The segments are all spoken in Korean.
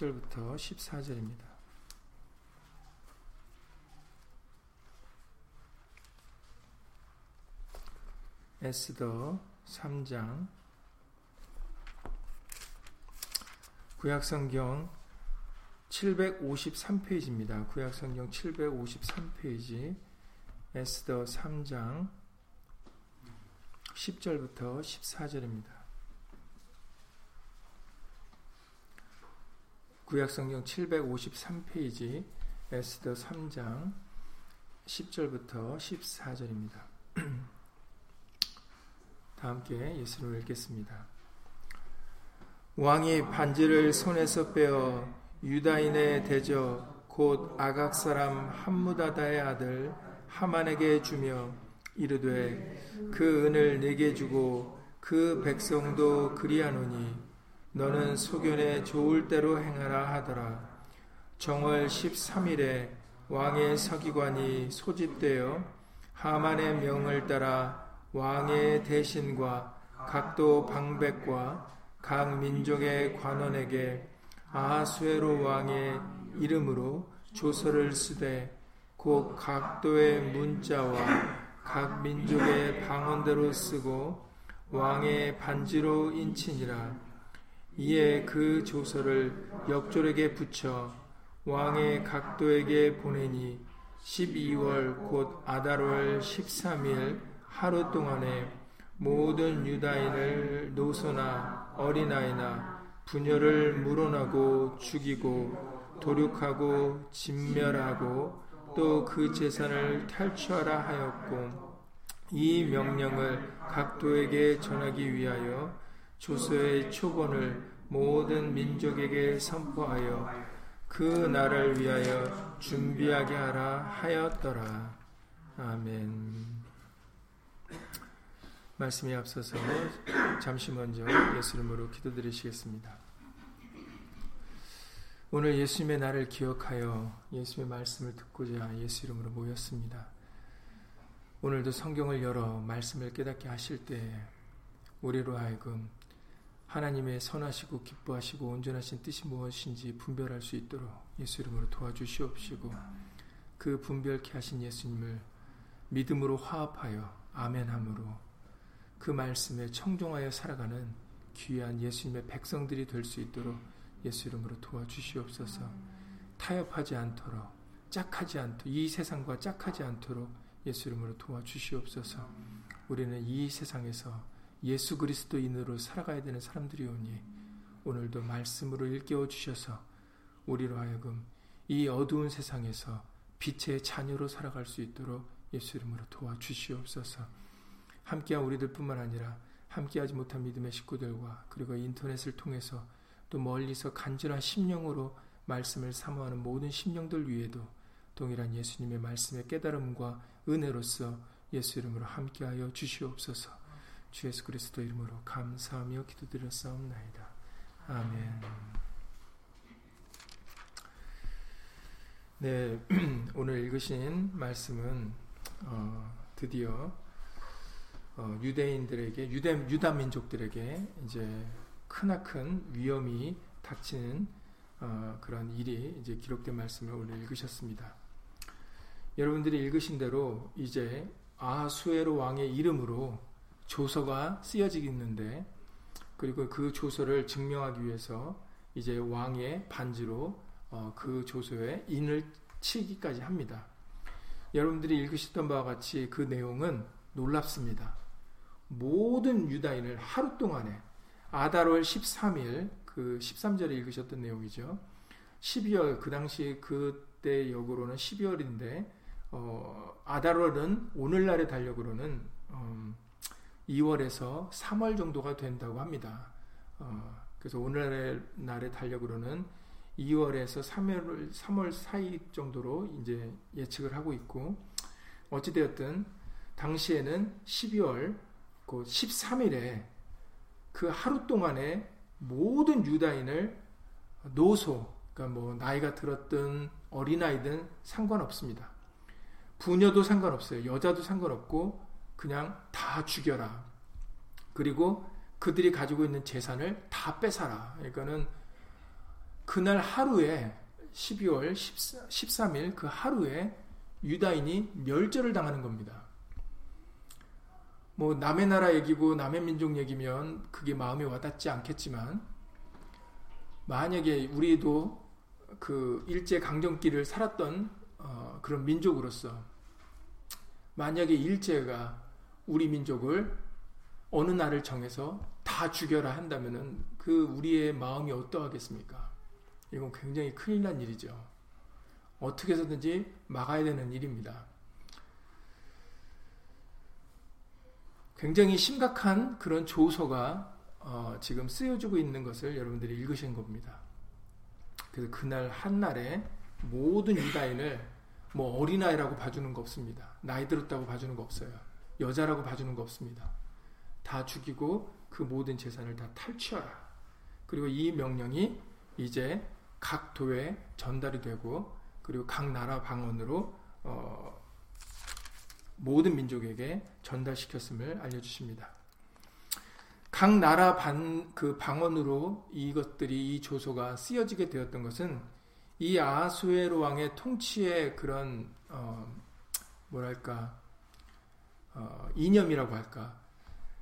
10절부터 14절입니다. 에스더 3장 구약성경 753페이지입니다. 구약성경 753페이지 에스더 3장 10절부터 14절입니다. 구약성경 753페이지 에스더 3장 10절부터 14절입니다. 다 함께 예수를 읽겠습니다. 왕이 반지를 손에서 빼어 유다인의 대저 곧 아각 사람 함무다다의 아들 하만에게 주며 이르되 그 은을 내게 주고 그 백성도 그리하노니 너는 소견에 좋을 대로 행하라 하더라. 정월 13일에 왕의 서기관이 소집되어 하만의 명을 따라 왕의 대신과 각도 방백과 각 민족의 관원에게 아하수에로 왕의 이름으로 조서를 쓰되 곧 각도의 문자와 각 민족의 방언대로 쓰고 왕의 반지로 인치니라. 이에 그 조서를 역졸에게 붙여 왕의 각도에게 보내니 12월 곧 아달월 13일 하루 동안에 모든 유다인을 노소나 어린아이나 부녀를 물어나고 죽이고 도륙하고 진멸하고 또 그 재산을 탈취하라 하였고 이 명령을 각도에게 전하기 위하여 조서의 초본을 모든 민족에게 선포하여 그 날을 위하여 준비하게 하라 하였더라. 아멘. 말씀에 앞서서 잠시 먼저 예수 이름으로 기도드리시겠습니다. 오늘 예수님의 날을 기억하여 예수님의 말씀을 듣고자 예수 이름으로 모였습니다. 오늘도 성경을 열어 말씀을 깨닫게 하실 때 우리로 하여금 하나님의 선하시고 기뻐하시고 온전하신 뜻이 무엇인지 분별할 수 있도록 예수 이름으로 도와주시옵시고 그 분별케 하신 예수님을 믿음으로 화합하여 아멘함으로 그 말씀에 청종하여 살아가는 귀한 예수님의 백성들이 될 수 있도록 예수 이름으로 도와주시옵소서. 타협하지 않도록 짝하지 않도록 이 세상과 짝하지 않도록 예수 이름으로 도와주시옵소서. 우리는 이 세상에서 예수 그리스도인으로 살아가야 되는 사람들이오니 오늘도 말씀으로 일깨워 주셔서 우리로 하여금 이 어두운 세상에서 빛의 자녀로 살아갈 수 있도록 예수 이름으로 도와주시옵소서. 함께한 우리들뿐만 아니라 함께하지 못한 믿음의 식구들과 그리고 인터넷을 통해서 또 멀리서 간절한 심령으로 말씀을 사모하는 모든 심령들 위에도 동일한 예수님의 말씀의 깨달음과 은혜로서 예수 이름으로 함께하여 주시옵소서. 주 예수 그리스도 이름으로 감사하며 기도드렸사옵나이다. 아멘. 네, 오늘 읽으신 말씀은 어, 드디어 어, 유대인들에게 유대 유다 민족들에게 이제 크나큰 위험이 닥치는 어, 그런 일이 이제 기록된 말씀을 오늘 읽으셨습니다. 여러분들이 읽으신 대로 이제 아수에로 왕의 이름으로 조서가 쓰여지겠는데 그리고 그 조서를 증명하기 위해서 이제 왕의 반지로 어, 그 조서에 인을 치기까지 합니다. 여러분들이 읽으셨던 바와 같이 그 내용은 놀랍습니다. 모든 유다인을 하루 동안에 아달월 13일 그 13절에 읽으셨던 내용이죠. 12월 그 당시 그때 역으로는 12월인데 어, 아달월은 오늘날의 달력으로는 음, 2월에서 3월 정도가 된다고 합니다. 어, 그래서 오늘날의 날의 달력으로는 2월에서 3월 3월 사이 정도로 이제 예측을 하고 있고 어찌되었든 당시에는 12월 그 13일에 그 하루 동안에 모든 유다인을 노소, 그러니까 뭐 나이가 들었든 어린아이든 상관없습니다. 부녀도 상관없어요. 여자도 상관없고 그냥 다 죽여라. 그리고 그들이 가지고 있는 재산을 다 뺏어라. 그러니까는 그날 하루에 12월 14, 13일 그 하루에 유다인이 멸절을 당하는 겁니다. 뭐 남의 나라 얘기고 남의 민족 얘기면 그게 마음에 와닿지 않겠지만 만약에 우리도 그 일제 강점기를 살았던 어, 그런 민족으로서 만약에 일제가 우리 민족을 어느 날을 정해서 다 죽여라 한다면은 그 우리의 마음이 어떠하겠습니까? 이건 굉장히 큰일 난 일이죠. 어떻게 해서든지 막아야 되는 일입니다. 굉장히 심각한 그런 조서가 어, 지금 쓰여지고 있는 것을 여러분들이 읽으신 겁니다. 그래서 그날 한날에 모든 유다인을 뭐 어린아이라고 봐주는 거 없습니다. 나이 들었다고 봐주는 거 없어요. 여자라고 봐주는 거 없습니다. 다 죽이고 그 모든 재산을 다 탈취하라. 그리고 이 명령이 이제 각 도에 전달이 되고 그리고 각 나라 방언으로 어, 모든 민족에게 전달시켰음을 알려주십니다. 각 나라 반, 그 방언으로 이것들이 이 조소가 쓰여지게 되었던 것은 이 아수에로 왕의 통치의 그런 어, 뭐랄까 어, 이념이라고 할까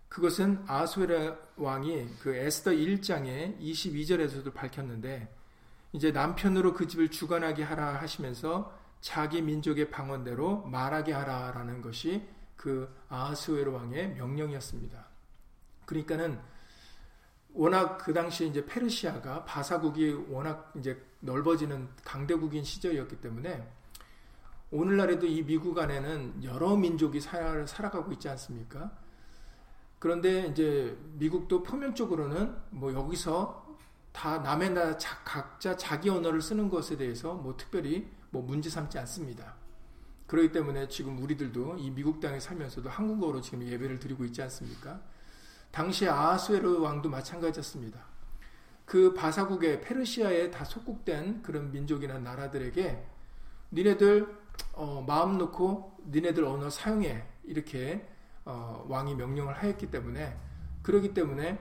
그것은 아수에라 왕이 그 에스더 1장의 22절에서도 밝혔는데 이제 남편으로 그 집을 주관하게 하라 하시면서 자기 민족의 방언대로 말하게 하라라는 것이 그 아하스웨로 왕의 명령이었습니다. 그러니까는 워낙 그 당시에 이제 페르시아가 바사국이 워낙 이제 넓어지는 강대국인 시절이었기 때문에 오늘날에도 이 미국 안에는 여러 민족이 살아, 살아가고 있지 않습니까? 그런데 이제 미국도 표면적으로는 뭐 여기서 다 남의 나라 각자 자기 언어를 쓰는 것에 대해서 뭐 특별히 뭐 문제 삼지 않습니다. 그렇기 때문에 지금 우리들도 이 미국 땅에 살면서도 한국어로 지금 예배를 드리고 있지 않습니까? 당시 아하수에르 왕도 마찬가지였습니다. 그 바사국의 페르시아에 다 속국된 그런 민족이나 나라들에게 니네들 어, 마음 놓고 니네들 언어 사용해 이렇게 어, 왕이 명령을 하였기 때문에 그러기 때문에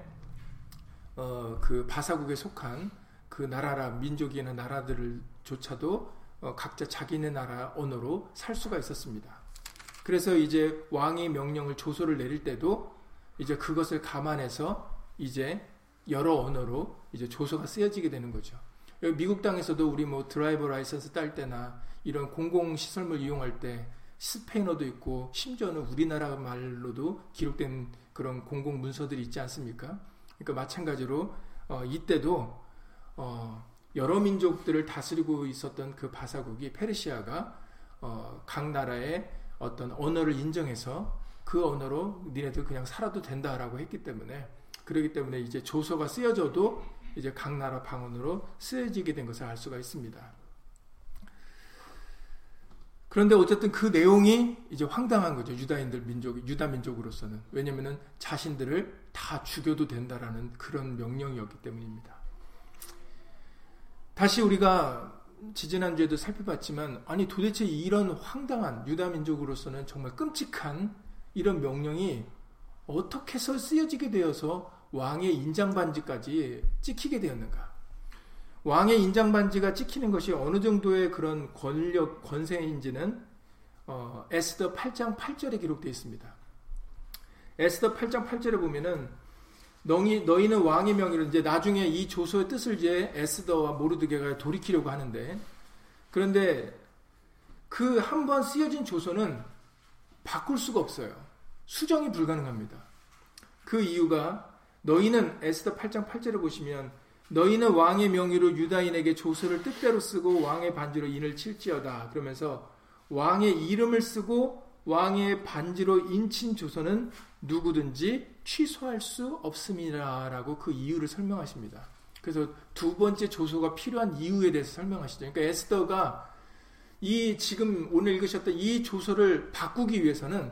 어, 그 바사국에 속한 그 나라라 민족이나 나라들조차도 어, 각자 자기네 나라 언어로 살 수가 있었습니다. 그래서 이제 왕이 명령을 조소를 내릴 때도 이제 그것을 감안해서 이제 여러 언어로 이제 조서가 쓰여지게 되는 거죠. 미국 땅에서도 우리 뭐 드라이버 라이선스 딸 때나 이런 공공 시설물 이용할 때 스페인어도 있고 심지어는 우리나라 말로도 기록된 그런 공공 문서들이 있지 않습니까? 그러니까 마찬가지로 어, 이때도 어, 여러 민족들을 다스리고 있었던 그 바사국이 페르시아가 어, 각 나라의 어떤 언어를 인정해서 그 언어로 니네들 그냥 살아도 된다라고 했기 때문에 그러기 때문에 이제 조서가 쓰여져도 이제 각 나라 방언으로 쓰여지게 된 것을 알 수가 있습니다. 그런데 어쨌든 그 내용이 이제 황당한 거죠. 유다인들 민족, 유다 민족으로서는. 왜냐면은 자신들을 다 죽여도 된다라는 그런 명령이었기 때문입니다. 다시 우리가 지지난주에도 살펴봤지만, 아니 도대체 이런 황당한 유다 민족으로서는 정말 끔찍한 이런 명령이 어떻게 해서 쓰여지게 되어서 왕의 인장반지까지 찍히게 되었는가? 왕의 인장 반지가 찍히는 것이 어느 정도의 그런 권력 권세인지는 어, 에스더 8장 8절에 기록되어 있습니다. 에스더 8장 8절에 보면은 너희, 너희는 왕의 명의로 이제 나중에 이 조서의 뜻을 이제 에스더와 모르드게가 돌이키려고 하는데 그런데 그 한 번 쓰여진 조서는 바꿀 수가 없어요. 수정이 불가능합니다. 그 이유가 너희는 에스더 8장 8절에 보시면 너희는 왕의 명의로 유다인에게 조서를 뜻대로 쓰고 왕의 반지로 인을 칠지어다. 그러면서 왕의 이름을 쓰고 왕의 반지로 인친 조서는 누구든지 취소할 수 없음이라라고 그 이유를 설명하십니다. 그래서 두 번째 조서가 필요한 이유에 대해서 설명하시죠. 그러니까 에스더가 이 지금 오늘 읽으셨던 이 조서를 바꾸기 위해서는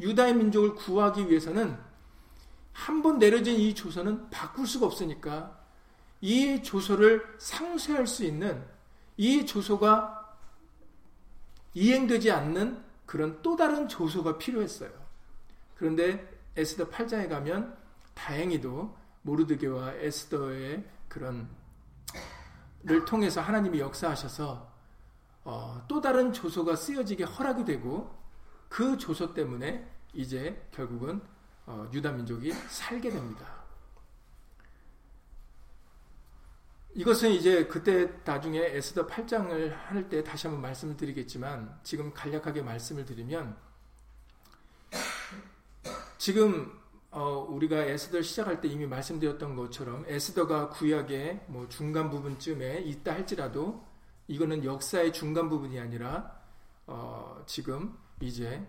유다의 민족을 구하기 위해서는 한 번 내려진 이 조서는 바꿀 수가 없으니까 이 조서를 상쇄할 수 있는 이 조서가 이행되지 않는 그런 또 다른 조서가 필요했어요. 그런데 에스더 8장에 가면 다행히도 모르드게와 에스더의 그런 통해서 하나님이 역사하셔서 어, 또 다른 조소가 쓰여지게 허락이 되고 그 조소 때문에 이제 결국은 어, 유다 민족이 살게 됩니다. 이것은 이제 그때 나중에 에스더 8장을 할 때 다시 한번 말씀을 드리겠지만 지금 간략하게 말씀을 드리면 지금 어, 우리가 에스더를 시작할 때 이미 말씀드렸던 것처럼 에스더가 구약의 뭐 중간 부분쯤에 있다 할지라도 이거는 역사의 중간 부분이 아니라 어, 지금 이제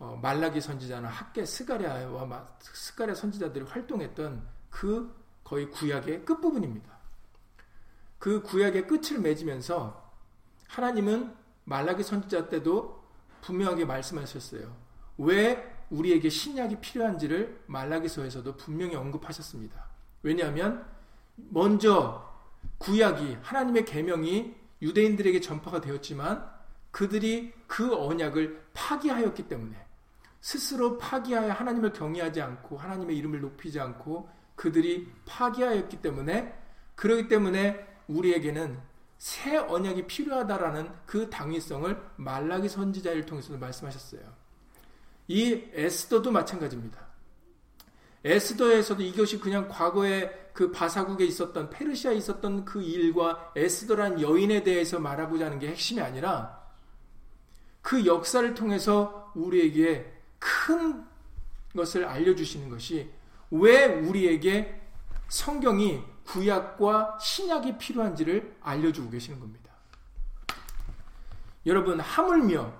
어, 말라기 선지자나 학계 스가랴와 스가랴 선지자들이 활동했던 그 거의 구약의 끝 부분입니다. 그 구약의 끝을 맺으면서 하나님은 말라기 선지자 때도 분명하게 말씀하셨어요. 왜 우리에게 신약이 필요한지를 말라기서에서도 분명히 언급하셨습니다. 왜냐하면 먼저 구약이 하나님의 계명이 유대인들에게 전파가 되었지만 그들이 그 언약을 파기하였기 때문에 스스로 파기하여 하나님을 경외하지 않고 하나님의 이름을 높이지 않고 그들이 파기하였기 때문에 그러기 때문에 우리에게는 새 언약이 필요하다라는 그 당위성을 말라기 선지자를 통해서도 말씀하셨어요. 이 에스더도 마찬가지입니다. 에스더에서도 이것이 그냥 과거에 그 바사국에 있었던 페르시아에 있었던 그 일과 에스더란 여인에 대해서 말해보자는 게 핵심이 아니라 그 역사를 통해서 우리에게 큰 것을 알려주시는 것이 왜 우리에게 성경이 구약과 신약이 필요한지를 알려주고 계시는 겁니다. 여러분, 하물며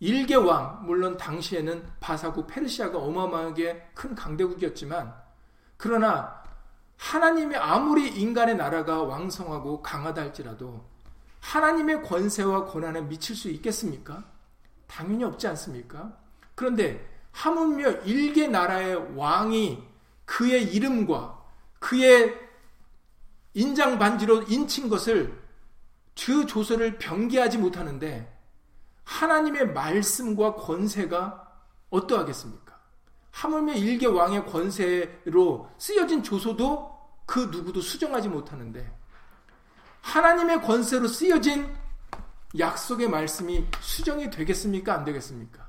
일개 왕, 물론 당시에는 바사국 페르시아가 어마어마하게 큰 강대국이었지만, 그러나 하나님이 아무리 인간의 나라가 왕성하고 강하다 할지라도 하나님의 권세와 권한에 미칠 수 있겠습니까? 당연히 없지 않습니까? 그런데 하물며 일개 나라의 왕이 그의 이름과 그의 인장 반지로 인친 것을 그 조서를 변개하지 못하는데 하나님의 말씀과 권세가 어떠하겠습니까? 하물며 일개 왕의 권세로 쓰여진 조서도 그 누구도 수정하지 못하는데 하나님의 권세로 쓰여진 약속의 말씀이 수정이 되겠습니까? 안 되겠습니까?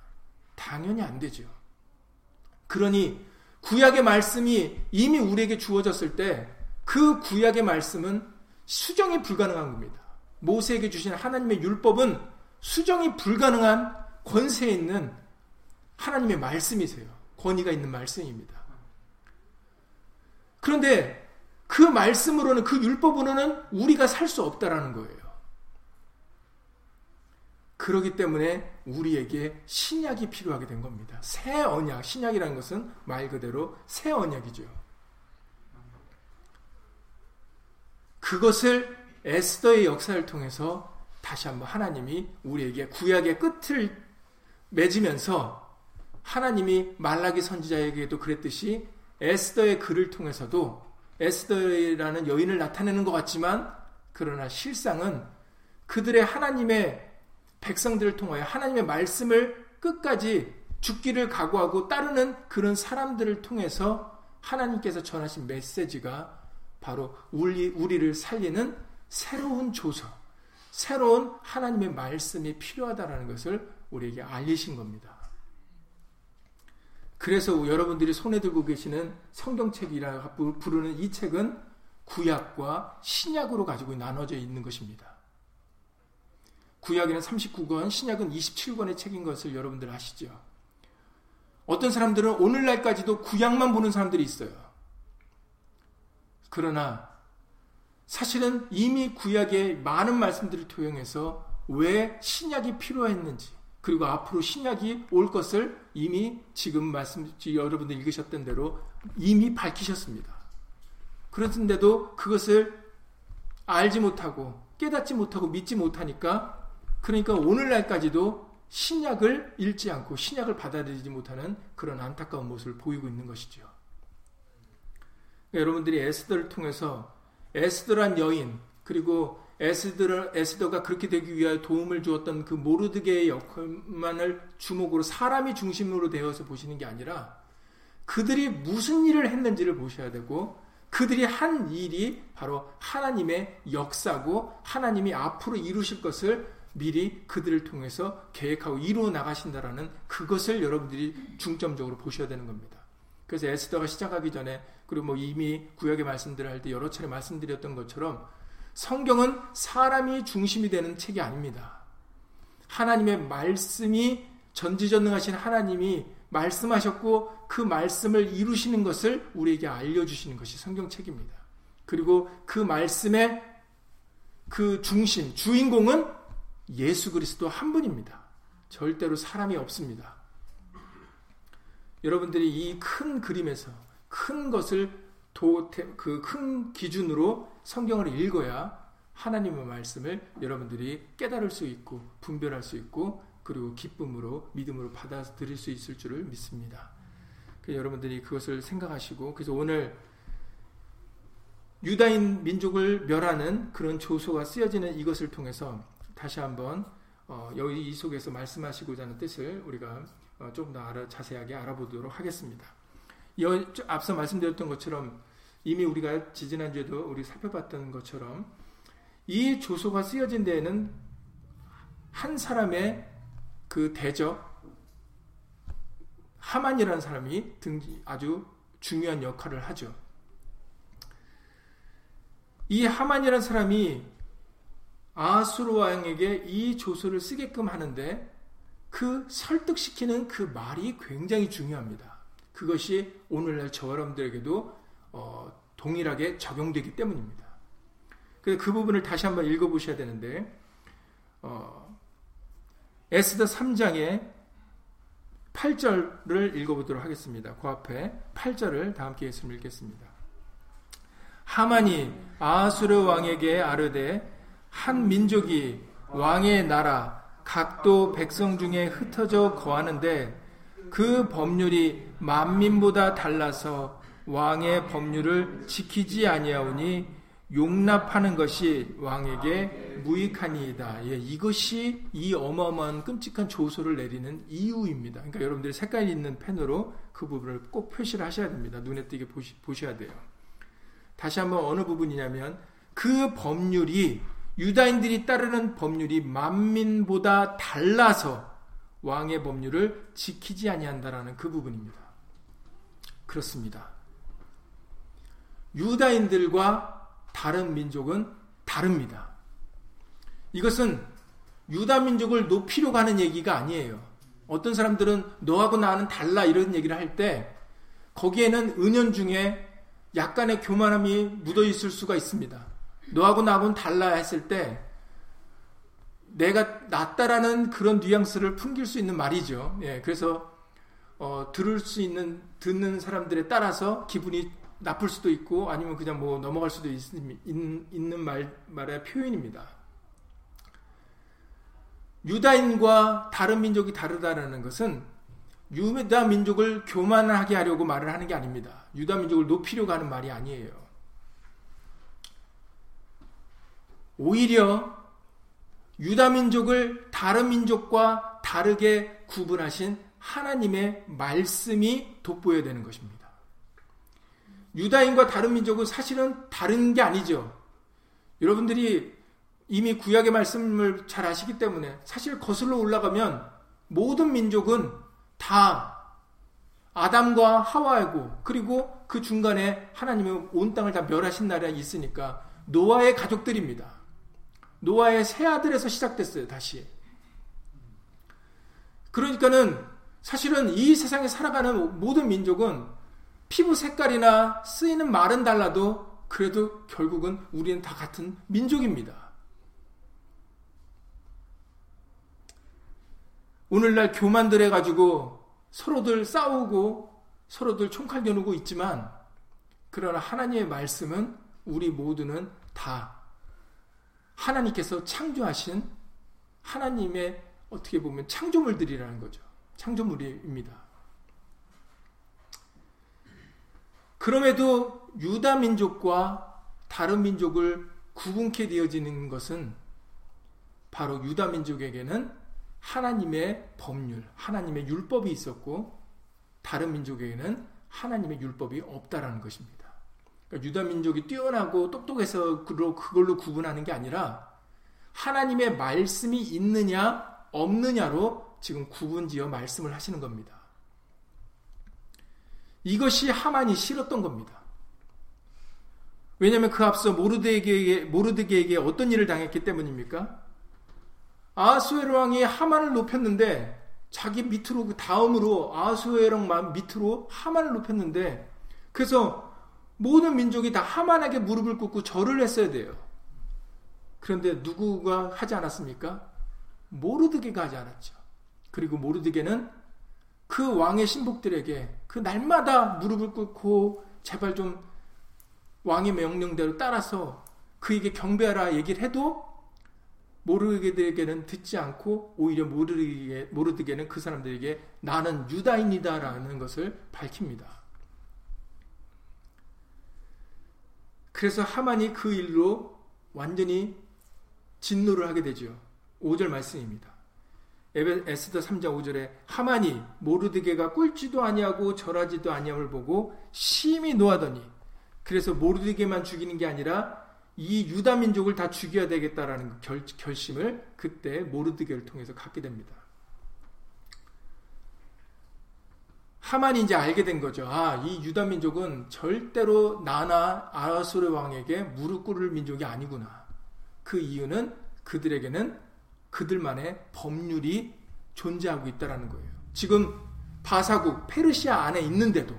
당연히 안 되죠. 그러니 구약의 말씀이 이미 우리에게 주어졌을 때 그 구약의 말씀은 수정이 불가능한 겁니다. 모세에게 주신 하나님의 율법은 수정이 불가능한 권세 있는 하나님의 말씀이세요. 권위가 있는 말씀입니다. 그런데 그 말씀으로는 그 율법으로는 우리가 살 수 없다라는 거예요. 그러기 때문에 우리에게 신약이 필요하게 된 겁니다. 새 언약, 신약이라는 것은 말 그대로 새 언약이죠. 그것을 에스더의 역사를 통해서 다시 한번 하나님이 우리에게 구약의 끝을 맺으면서 하나님이 말라기 선지자에게도 그랬듯이 에스더의 글을 통해서도 에스더라는 여인을 나타내는 것 같지만 그러나 실상은 그들의 하나님의 백성들을 통하여 하나님의 말씀을 끝까지 죽기를 각오하고 따르는 그런 사람들을 통해서 하나님께서 전하신 메시지가 바로 우리, 우리를 살리는 새로운 조서, 새로운 하나님의 말씀이 필요하다는 것을 우리에게 알리신 겁니다. 그래서 여러분들이 손에 들고 계시는 성경책이라 부르는 이 책은 구약과 신약으로 가지고 나눠져 있는 것입니다. 구약에는 39권, 신약은 27권의 책인 것을 여러분들 아시죠? 어떤 사람들은 오늘날까지도 구약만 보는 사람들이 있어요. 그러나 사실은 이미 구약의 많은 말씀들을 토용해서 왜 신약이 필요했는지 그리고 앞으로 신약이 올 것을 이미 지금 말씀 여러분들 읽으셨던 대로 이미 밝히셨습니다. 그렇던데도 그것을 알지 못하고 깨닫지 못하고 믿지 못하니까 그러니까 오늘날까지도 신약을 읽지 않고 신약을 받아들이지 못하는 그런 안타까운 모습을 보이고 있는 것이죠. 여러분들이 에스더를 통해서 에스더란 여인 그리고 에스더, 에스더가 그렇게 되기 위하여 도움을 주었던 그 모르드게의 역할만을 주목으로 사람이 중심으로 되어서 보시는 게 아니라 그들이 무슨 일을 했는지를 보셔야 되고 그들이 한 일이 바로 하나님의 역사고 하나님이 앞으로 이루실 것을 미리 그들을 통해서 계획하고 이루어 나가신다라는 그것을 여러분들이 중점적으로 보셔야 되는 겁니다. 그래서 에스더가 시작하기 전에 그리고 뭐 이미 구약의 말씀들을 할 때 여러 차례 말씀드렸던 것처럼 성경은 사람이 중심이 되는 책이 아닙니다. 하나님의 말씀이 전지전능하신 하나님이 말씀하셨고 그 말씀을 이루시는 것을 우리에게 알려주시는 것이 성경책입니다. 그리고 그 말씀의 그 중심, 주인공은 예수 그리스도 한 분입니다. 절대로 사람이 없습니다. 여러분들이 이 큰 그림에서 큰 것을 그 큰 기준으로 성경을 읽어야 하나님의 말씀을 여러분들이 깨달을 수 있고 분별할 수 있고 그리고 기쁨으로 믿음으로 받아들일 수 있을 줄을 믿습니다. 여러분들이 그것을 생각하시고 그래서 오늘 유다인 민족을 멸하는 그런 조소가 쓰여지는 이것을 통해서 다시 한번 어, 여기 이 속에서 말씀하시고자 하는 뜻을 우리가 어, 조금 더 알아, 자세하게 알아보도록 하겠습니다. 여, 앞서 말씀드렸던 것처럼 이미 우리가 지지난주에도 우리 살펴봤던 것처럼 이 조소가 쓰여진 데에는 한 사람의 그 대적 하만이라는 사람이 등 아주 중요한 역할을 하죠. 이 하만이라는 사람이 아수르 왕에게 이 조서를 쓰게끔 하는데 그 설득시키는 그 말이 굉장히 중요합니다. 그것이 오늘날 저 여러분들에게도 어, 동일하게 적용되기 때문입니다. 그, 그 부분을 다시 한번 읽어보셔야 되는데 어, 에스더 3장의 8절을 읽어보도록 하겠습니다. 그 앞에 8절을 다 함께 읽겠습니다. 하만이 아수르 왕에게 아르되 한 민족이 왕의 나라 각도 백성 중에 흩어져 거하는데 그 법률이 만민보다 달라서 왕의 법률을 지키지 아니하오니 용납하는 것이 왕에게 무익하니이다. 예, 이것이 이 어마어마한 끔찍한 조소를 내리는 이유입니다. 그러니까 여러분들이 색깔 있는 펜으로 그 부분을 꼭 표시를 하셔야 됩니다. 눈에 띄게 보시, 보셔야 돼요. 다시 한번 어느 부분이냐면 그 법률이 유다인들이 따르는 법률이 만민보다 달라서 왕의 법률을 지키지 아니한다라는 그 부분입니다. 그렇습니다. 유다인들과 다른 민족은 다릅니다. 이것은 유다 민족을 높이려고 하는 얘기가 아니에요. 어떤 사람들은 너하고 나는 달라 이런 얘기를 할 때 거기에는 은연중에 약간의 교만함이 묻어 있을 수가 있습니다. 너하고 나하고는 달라 했을 때 내가 낫다라는 그런 뉘앙스를 풍길 수 있는 말이죠. 예, 그래서 어, 들을 수 있는 듣는 사람들에 따라서 기분이 나쁠 수도 있고 아니면 그냥 뭐 넘어갈 수도 있, 있는 말 말의 표현입니다. 유다인과 다른 민족이 다르다라는 것은 유다 민족을 교만하게 하려고 말을 하는 게 아닙니다. 유다 민족을 높이려고 하는 말이 아니에요. 오히려 유다 민족을 다른 민족과 다르게 구분하신 하나님의 말씀이 돋보여야 되는 것입니다. 유다인과 다른 민족은 사실은 다른 게 아니죠. 여러분들이 이미 구약의 말씀을 잘 아시기 때문에 사실 거슬러 올라가면 모든 민족은 다 아담과 하와이고 그리고 그 중간에 하나님의 온 땅을 다 멸하신 날이 있으니까 노아의 가족들입니다. 노아의 새 아들에서 시작됐어요, 다시. 그러니까는 사실은 이 세상에 살아가는 모든 민족은 피부 색깔이나 쓰이는 말은 달라도 그래도 결국은 우리는 다 같은 민족입니다. 오늘날 교만들 해가지고 서로들 싸우고 서로들 총칼 겨누고 있지만 그러나 하나님의 말씀은 우리 모두는 다 하나님께서 창조하신 하나님의 어떻게 보면 창조물들이라는 거죠. 창조물입니다. 그럼에도 유다 민족과 다른 민족을 구분케 되어지는 것은 바로 유다 민족에게는 하나님의 법률, 하나님의 율법이 있었고 다른 민족에게는 하나님의 율법이 없다라는 것입니다. 유다 민족이 뛰어나고 똑똑해서 그걸로 구분하는 게 아니라 하나님의 말씀이 있느냐 없느냐로 지금 구분지어 말씀을 하시는 겁니다. 이것이 하만이 싫었던 겁니다. 왜냐하면 그 앞서 모르드에게 모르드게에게 어떤 일을 당했기 때문입니까? 아수에르 왕이 하만을 높였는데 자기 밑으로 그 다음으로 아수에르 왕 밑으로 하만을 높였는데 그래서 모든 민족이 다 하만에게 무릎을 꿇고 절을 했어야 돼요. 그런데 누구가 하지 않았습니까? 모르드게가 하지 않았죠. 그리고 모르드게는 그 왕의 신복들에게 그 날마다 무릎을 꿇고 제발 좀 왕의 명령대로 따라서 그에게 경배하라 얘기를 해도 모르게들에게는 듣지 않고 오히려 모르게, 모르드게는 그 사람들에게 나는 유다인이다라는 것을 밝힙니다. 그래서 하만이 그 일로 완전히 진노를 하게 되죠. 5절 말씀입니다. 에스더 3장 5절에 하만이 모르드게가 꿀지도 아니하고 절하지도 아니함을 보고 심히 노하더니 그래서 모르드게만 죽이는 게 아니라 이 유다 민족을 다 죽여야 되겠다라는 결, 결심을 그때 모르드게를 통해서 갖게 됩니다. 하만이 이제 알게 된 거죠. 아, 이 유다 민족은 절대로 나나 아수르 왕에게 무릎 꿇을 민족이 아니구나. 그 이유는 그들에게는 그들만의 법률이 존재하고 있다라는 거예요. 지금 바사국 페르시아 안에 있는데도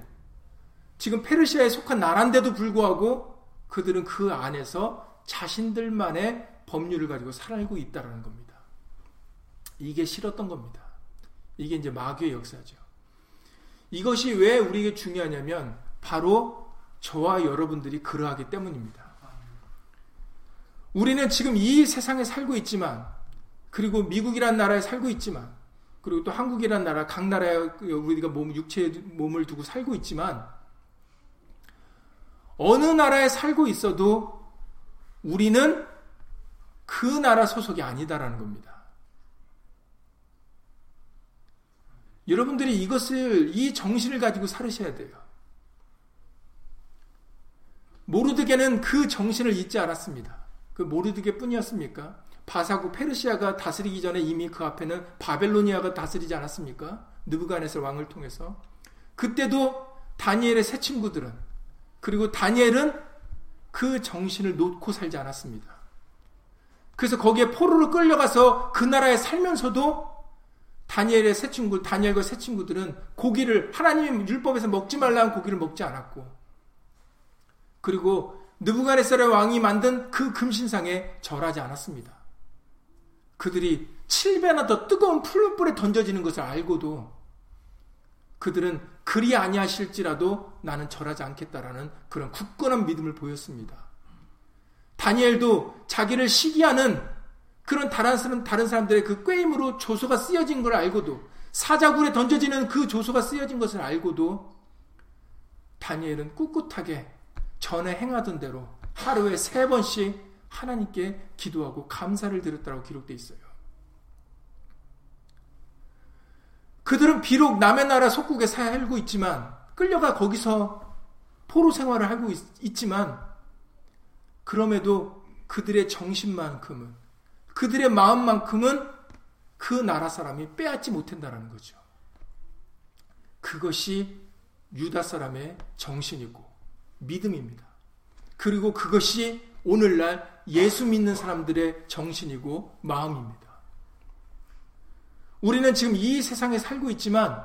지금 페르시아에 속한 나라인데도 불구하고 그들은 그 안에서 자신들만의 법률을 가지고 살고 있다라는 겁니다. 이게 싫었던 겁니다. 이게 이제 마귀의 역사죠. 이것이 왜 우리에게 중요하냐면 바로 저와 여러분들이 그러하기 때문입니다. 우리는 지금 이 세상에 살고 있지만 그리고 미국이란 나라에 살고 있지만 그리고 또 한국이란 나라 각 나라에 우리가 몸 육체에 몸을 두고 살고 있지만 어느 나라에 살고 있어도 우리는 그 나라 소속이 아니다라는 겁니다. 여러분들이 이것을, 이 정신을 가지고 살으셔야 돼요. 모르드게는 그 정신을 잊지 않았습니다. 그 모르드게 뿐이었습니까? 바사국 페르시아가 다스리기 전에 이미 그 앞에는 바벨로니아가 다스리지 않았습니까? 느부갓네살 왕을 통해서. 그때도 다니엘의 새 친구들은 그리고 다니엘은 그 정신을 놓고 살지 않았습니다. 그래서 거기에 포로로 끌려가서 그 나라에 살면서도 다니엘의 새 친구, 다니엘과 새 친구들은 고기를 하나님의 율법에서 먹지 말라는 고기를 먹지 않았고, 그리고 느부갓네살의 왕이 만든 그 금신상에 절하지 않았습니다. 그들이 7배나 더 뜨거운 풀불에 던져지는 것을 알고도 그들은 그리 아니하실지라도 나는 절하지 않겠다라는 그런 굳건한 믿음을 보였습니다. 다니엘도 자기를 시기하는 그런 다른 다른 사람들의 그 꾀임으로 조소가 쓰여진 걸 알고도 사자굴에 던져지는 그 조소가 쓰여진 것을 알고도 다니엘은 꿋꿋하게 전에 행하던 대로 하루에 세 번씩 하나님께 기도하고 감사를 드렸다고 기록되어 있어요. 그들은 비록 남의 나라 속국에 살고 있지만 끌려가 거기서 포로 생활을 하고 있, 지만 그럼에도 그들의 정신만큼은 그들의 마음만큼은 그 나라 사람이 빼앗지 못한다는 거죠. 그것이 유다 사람의 정신이고 믿음입니다. 그리고 그것이 오늘날 예수 믿는 사람들의 정신이고 마음입니다. 우리는 지금 이 세상에 살고 있지만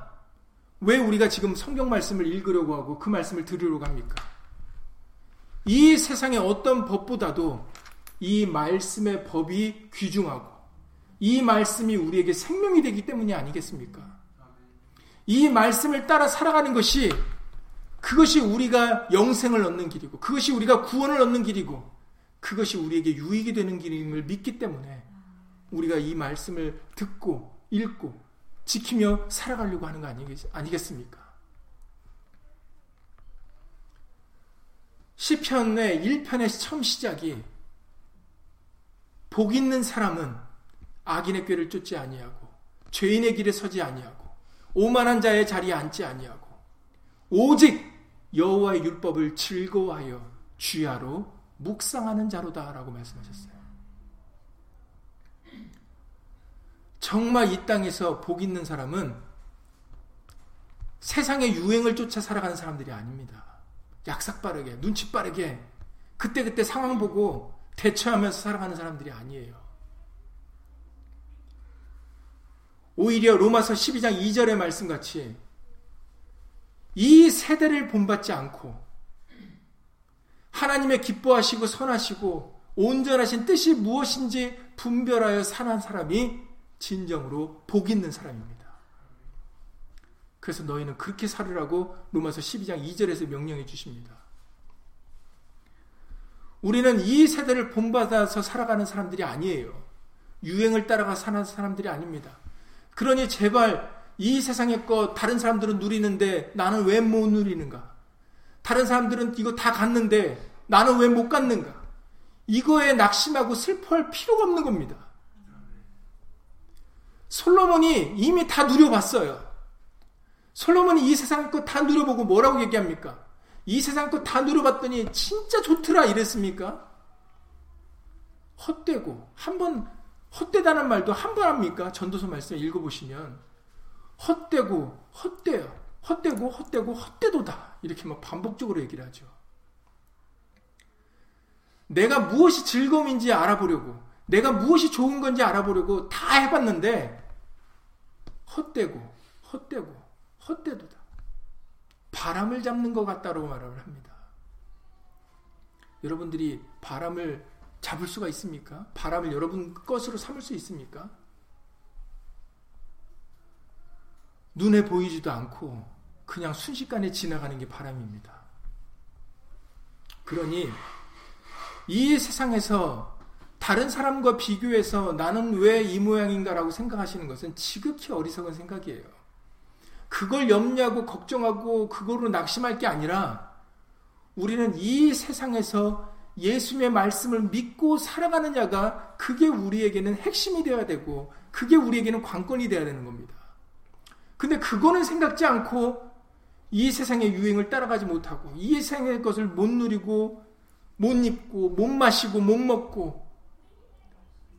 왜 우리가 지금 성경 말씀을 읽으려고 하고 그 말씀을 들으려고 합니까? 이 세상의 어떤 법보다도 이 말씀의 법이 귀중하고 이 말씀이 우리에게 생명이 되기 때문이 아니겠습니까? 이 말씀을 따라 살아가는 것이 그것이 우리가 영생을 얻는 길이고 그것이 우리가 구원을 얻는 길이고 그것이 우리에게 유익이 되는 길임을 믿기 때문에 우리가 이 말씀을 듣고 읽고 지키며 살아가려고 하는 거 아니겠 습니까? 시편의 1편의 처음 시작이 복 있는 사람은 악인의 꾀를 쫓지 아니하고 죄인의 길에 서지 아니하고 오만한 자의 자리에 앉지 아니하고 오직 여호와의 율법을 즐거워하여 주야로 묵상하는 자로다라고 말씀하셨어요. 정말 이 땅에서 복 있는 사람은 세상의 유행을 쫓아 살아가는 사람들이 아닙니다. 약삭 빠르게, 눈치 빠르게, 그때그때 상황 보고 대처하면서 살아가는 사람들이 아니에요. 오히려 로마서 12장 2절의 말씀 같이 이 세대를 본받지 않고 하나님의 기뻐하시고 선하시고 온전하신 뜻이 무엇인지 분별하여 사는 사람이 진정으로 복 있는 사람입니다. 그래서 너희는 그렇게 살으라고 로마서 12장 2절에서 명령해 주십니다. 우리는 이 세대를 본받아서 살아가는 사람들이 아니에요. 유행을 따라가 사는 사람들이 아닙니다. 그러니 제발 이 세상의 것 다른 사람들은 누리는데 나는 왜 못 누리는가? 다른 사람들은 이거 다 갔는데 나는 왜못 갔는가? 이거에 낙심하고 슬퍼할 필요가 없는 겁니다. 솔로몬이 이미 다 누려봤어요. 솔로몬이 이 세상 것다 누려보고 뭐라고 얘기합니까? 이 세상 것다 누려봤더니 진짜 좋더라 이랬습니까? 헛되고 한 번 헛되다는 말도 한 번 합니까? 전도서 말씀 읽어보시면 헛되고 헛되요 헛되고 헛되고 헛되도다 이렇게 막 반복적으로 얘기를 하죠. 내가 무엇이 즐거움인지 알아보려고 내가 무엇이 좋은 건지 알아보려고 다 해봤는데 헛되고 헛되고 헛되도다. 바람을 잡는 것 같다고 말을 합니다. 여러분들이 바람을 잡을 수가 있습니까? 바람을 여러분 것으로 삼을 수 있습니까? 눈에 보이지도 않고 그냥 순식간에 지나가는 게 바람입니다. 그러니 이 세상에서 다른 사람과 비교해서 나는 왜 이 모양인가라고 생각하시는 것은 지극히 어리석은 생각이에요. 그걸 염려하고 걱정하고 그거로 낙심할 게 아니라 우리는 이 세상에서 예수님의 말씀을 믿고 살아가느냐가 그게 우리에게는 핵심이 되어야 되고 그게 우리에게는 관건이 되어야 되는 겁니다. 근데 그거는 생각지 않고 이 세상의 유행을 따라가지 못하고 이 세상의 것을 못 누리고 못 입고 못 마시고 못 먹고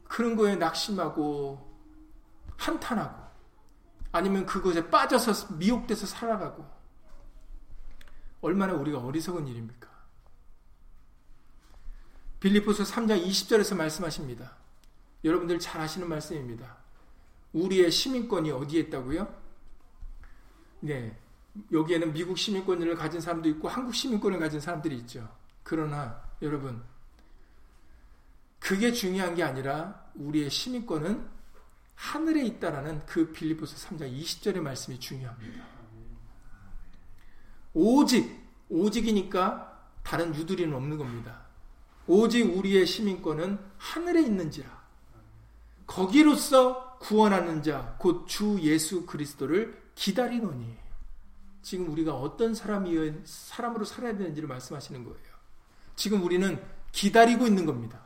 그런 거에 낙심하고 한탄하고 아니면 그것에 빠져서 미혹돼서 살아가고 얼마나 우리가 어리석은 일입니까? 빌리포스 3장 20절에서 말씀하십니다. 여러분들 잘 아시는 말씀입니다. 우리의 시민권이 어디에 있다고요? 네. 여기에는 미국 시민권을 가진 사람도 있고 한국 시민권을 가진 사람들이 있죠. 그러나 여러분 그게 중요한 게 아니라 우리의 시민권은 하늘에 있다라는 그 빌리포스 3장 20절의 말씀이 중요합니다. 오직 오직이니까 다른 유두리는 없는 겁니다. 오직 우리의 시민권은 하늘에 있는지라. 거기로서 구원하는 자, 곧 주 예수 그리스도를 기다리노니. 지금 우리가 어떤 사람이, 사람으로 살아야 되는지를 말씀하시는 거예요. 지금 우리는 기다리고 있는 겁니다.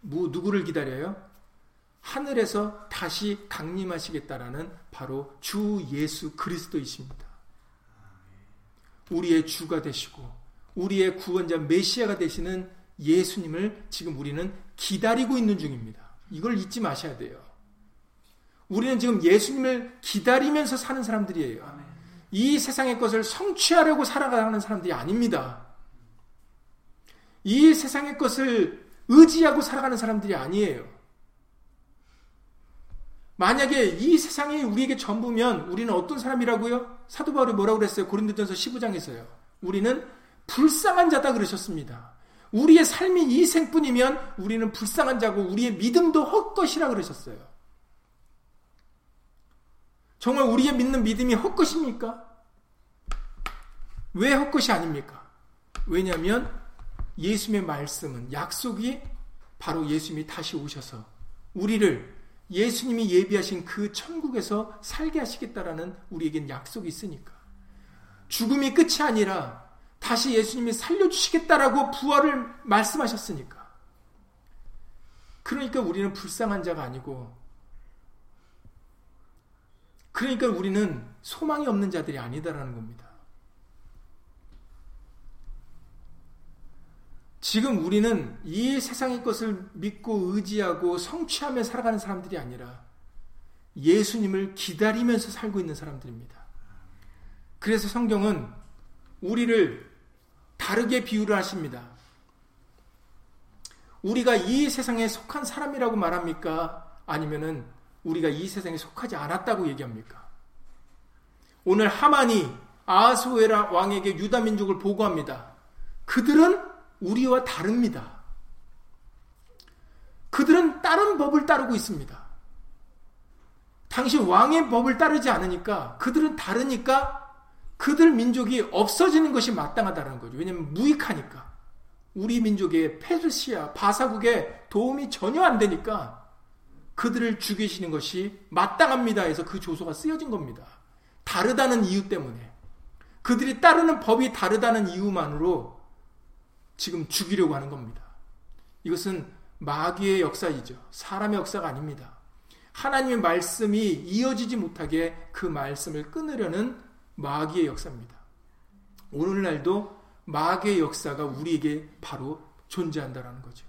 뭐, 누구를 기다려요? 하늘에서 다시 강림하시겠다라는 바로 주 예수 그리스도이십니다. 우리의 주가 되시고 우리의 구원자 메시아가 되시는 예수님을 지금 우리는 기다리고 있는 중입니다. 이걸 잊지 마셔야 돼요. 우리는 지금 예수님을 기다리면서 사는 사람들이에요. 이 세상의 것을 성취하려고 살아가는 사람들이 아닙니다. 이 세상의 것을 의지하고 살아가는 사람들이 아니에요. 만약에 이 세상이 우리에게 전부면 우리는 어떤 사람이라고요? 사도 바울이 뭐라고 그랬어요? 고린도전서 15장에서요. 우리는 불쌍한 자다 그러셨습니다. 우리의 삶이 이 생뿐이면 우리는 불쌍한 자고 우리의 믿음도 헛것이라 그러셨어요. 정말 우리의 믿는 믿음이 헛것입니까? 왜 헛것이 아닙니까? 왜냐하면 예수님의 말씀은 약속이 바로 예수님이 다시 오셔서 우리를 예수님이 예비하신 그 천국에서 살게 하시겠다라는 우리에겐 약속이 있으니까. 죽음이 끝이 아니라 다시 예수님이 살려주시겠다라고 부활을 말씀하셨으니까. 그러니까 우리는 불쌍한 자가 아니고, 그러니까 우리는 소망이 없는 자들이 아니다라는 겁니다. 지금 우리는 이 세상의 것을 믿고 의지하고 성취하며 살아가는 사람들이 아니라 예수님을 기다리면서 살고 있는 사람들입니다. 그래서 성경은 우리를 다르게 비유를 하십니다. 우리가 이 세상에 속한 사람이라고 말합니까? 아니면은 우리가 이 세상에 속하지 않았다고 얘기합니까? 오늘 하만이 아하스웨라 왕에게 유다 민족을 보고합니다. 그들은 우리와 다릅니다. 그들은 다른 법을 따르고 있습니다. 당시 왕의 법을 따르지 않으니까 그들은 다르니까 그들 민족이 없어지는 것이 마땅하다는 거죠. 왜냐하면 무익하니까. 우리 민족의 페르시아, 바사국에 도움이 전혀 안 되니까 그들을 죽이시는 것이 마땅합니다 해서 그 조서가 쓰여진 겁니다. 다르다는 이유 때문에. 그들이 따르는 법이 다르다는 이유만으로 지금 죽이려고 하는 겁니다. 이것은 마귀의 역사이죠. 사람의 역사가 아닙니다. 하나님의 말씀이 이어지지 못하게 그 말씀을 끊으려는 마귀의 역사입니다. 오늘날도 마귀의 역사가 우리에게 바로 존재한다라는 거죠.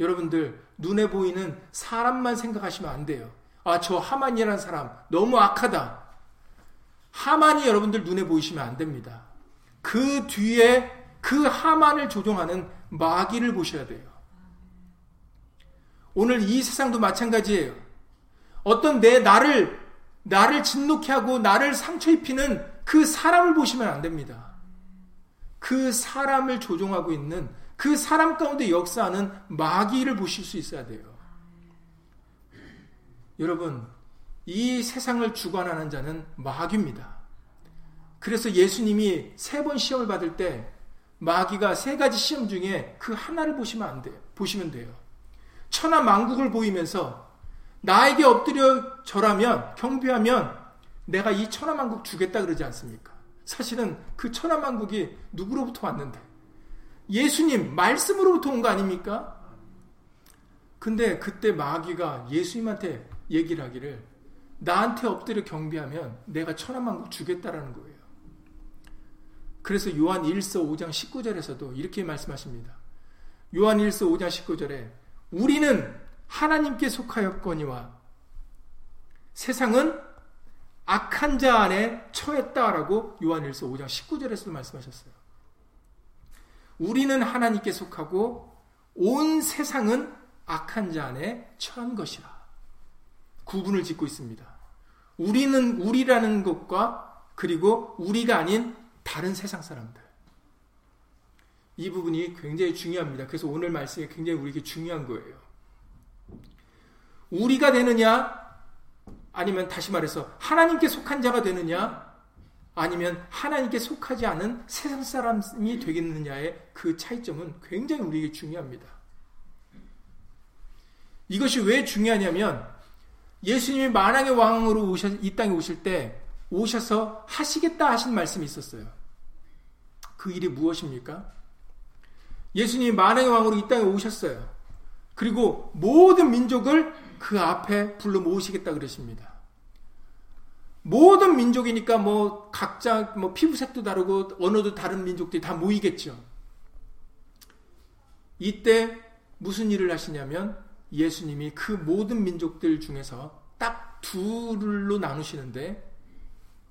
여러분들 눈에 보이는 사람만 생각하시면 안 돼요. 아, 저 하만이라는 사람 너무 악하다. 하만이 여러분들 눈에 보이시면 안 됩니다. 그 뒤에 그 하만을 조종하는 마귀를 보셔야 돼요. 오늘 이 세상도 마찬가지예요. 어떤 내 나를 나를 진노케 하고 나를 상처 입히는 그 사람을 보시면 안 됩니다. 그 사람을 조종하고 있는 그 사람 가운데 역사하는 마귀를 보실 수 있어야 돼요. 여러분, 이 세상을 주관하는 자는 마귀입니다. 그래서 예수님이 세 번 시험을 받을 때 마귀가 세 가지 시험 중에 그 하나를 보시면 안 돼요. 보시면 돼요. 천하 만국을 보이면서 나에게 엎드려 절하면 경배하면 내가 이 천하 만국 주겠다 그러지 않습니까? 사실은 그 천하 만국이 누구로부터 왔는데 예수님 말씀으로부터 온 거 아닙니까? 근데 그때 마귀가 예수님한테 얘기를 하기를 나한테 엎드려 경배하면 내가 천하 만국 주겠다라는 거예요. 그래서 요한 1서 5장 19절에서도 이렇게 말씀하십니다. 요한 1서 5장 19절에 우리는 하나님께 속하였거니와 세상은 악한 자 안에 처했다라고 요한일서 5장 19절에서도 말씀하셨어요. 우리는 하나님께 속하고 온 세상은 악한 자 안에 처한 것이라. 구분을 짓고 있습니다. 우리는 우리라는 것과 그리고 우리가 아닌 다른 세상 사람들. 이 부분이 굉장히 중요합니다. 그래서 오늘 말씀이 굉장히 우리에게 중요한 거예요. 우리가 되느냐? 아니면 다시 말해서 하나님께 속한 자가 되느냐? 아니면 하나님께 속하지 않은 세상 사람이 되겠느냐의 그 차이점은 굉장히 우리에게 중요합니다. 이것이 왜 중요하냐면 예수님이 만왕의 왕으로 오셔, 이 땅에 오실 때 오셔서 하시겠다 하신 말씀이 있었어요. 그 일이 무엇입니까? 예수님이 만왕의 왕으로 이 땅에 오셨어요. 그리고 모든 민족을 그 앞에 불러 모으시겠다 그러십니다. 모든 민족이니까 뭐 각자 뭐 피부색도 다르고 언어도 다른 민족들이 다 모이겠죠. 이때 무슨 일을 하시냐면 예수님이 그 모든 민족들 중에서 딱 둘로 나누시는데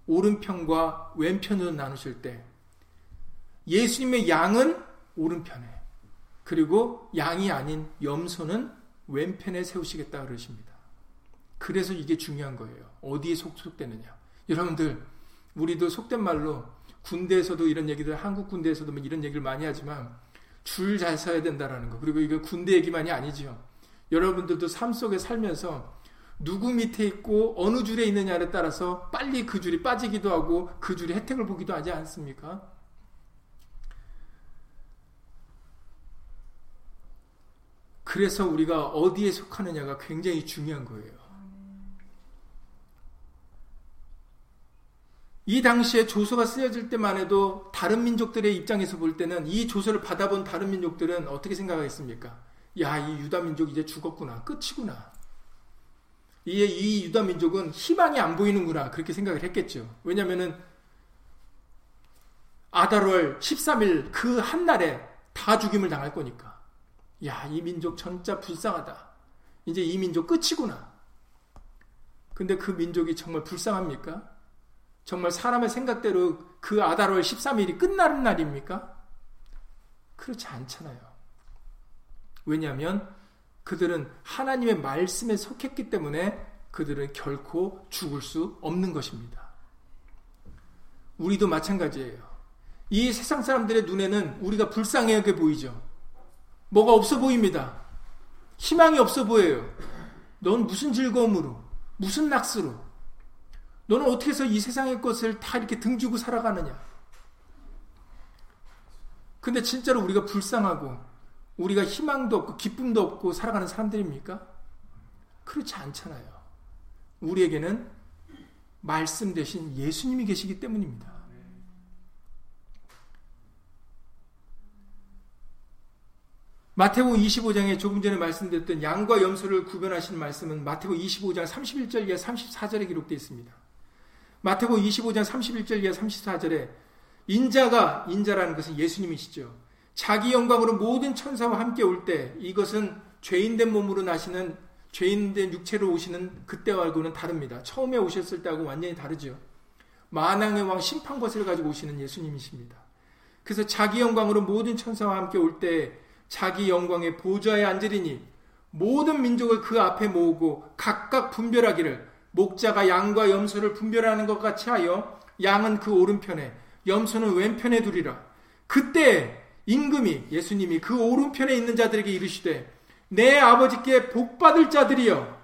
오른편과 왼편으로 나누실 때 예수님의 양은 오른편에 그리고 양이 아닌 염소는 왼편에 세우시겠다 그러십니다. 그래서 이게 중요한 거예요. 어디에 속속되느냐. 여러분들, 우리도 속된 말로 군대에서도 이런 얘기들, 한국 군대에서도 뭐 이런 얘기를 많이 하지만 줄 잘 서야 된다라는 거. 그리고 이거 군대 얘기만이 아니죠. 여러분들도 삶 속에 살면서 누구 밑에 있고 어느 줄에 있느냐에 따라서 빨리 그 줄이 빠지기도 하고 그 줄이 혜택을 보기도 하지 않습니까? 그래서 우리가 어디에 속하느냐가 굉장히 중요한 거예요. 이 당시에 조서가 쓰여질 때만 해도 다른 민족들의 입장에서 볼 때는 이 조서를 받아본 다른 민족들은 어떻게 생각하겠습니까? 야, 이 유다 민족 이제 죽었구나. 끝이구나. 이, 이 유다 민족은 희망이 안 보이는구나. 그렇게 생각을 했겠죠. 왜냐면은 아달월 13일 그 한 날에 다 죽임을 당할 거니까. 야, 이 민족 진짜 불쌍하다. 이제 이 민족 끝이구나. 근데 그 민족이 정말 불쌍합니까? 정말 사람의 생각대로 그 아달월 13일이 끝나는 날입니까? 그렇지 않잖아요. 왜냐하면 그들은 하나님의 말씀에 속했기 때문에 그들은 결코 죽을 수 없는 것입니다. 우리도 마찬가지예요. 이 세상 사람들의 눈에는 우리가 불쌍하게 보이죠. 뭐가 없어 보입니다. 희망이 없어 보여요. 넌 무슨 즐거움으로, 무슨 낙수로, 너는 어떻게 해서 이 세상의 것을 다 이렇게 등지고 살아가느냐? 근데 진짜로 우리가 불쌍하고, 우리가 희망도 없고, 기쁨도 없고 살아가는 사람들입니까? 그렇지 않잖아요. 우리에게는 말씀 대신 예수님이 계시기 때문입니다. 마태복 25장에 조금 전에 말씀드렸던 양과 염소를 구별하시는 말씀은 마태복 25장 31절 이하 34절에 기록되어 있습니다. 마태복 25장 31절 이하 34절에 인자가 인자라는 것은 예수님이시죠. 자기 영광으로 모든 천사와 함께 올 때 이것은 죄인된 몸으로 나시는 죄인된 육체로 오시는 그때와는 다릅니다. 처음에 오셨을 때하고 완전히 다르죠. 만왕의 왕 심판것을 가지고 오시는 예수님이십니다. 그래서 자기 영광으로 모든 천사와 함께 올 때 자기 영광의 보좌에 앉으리니 모든 민족을 그 앞에 모으고 각각 분별하기를 목자가 양과 염소를 분별하는 것 같이 하여 양은 그 오른편에 염소는 왼편에 두리라. 그때 임금이 예수님이 그 오른편에 있는 자들에게 이르시되 내 아버지께 복받을 자들이여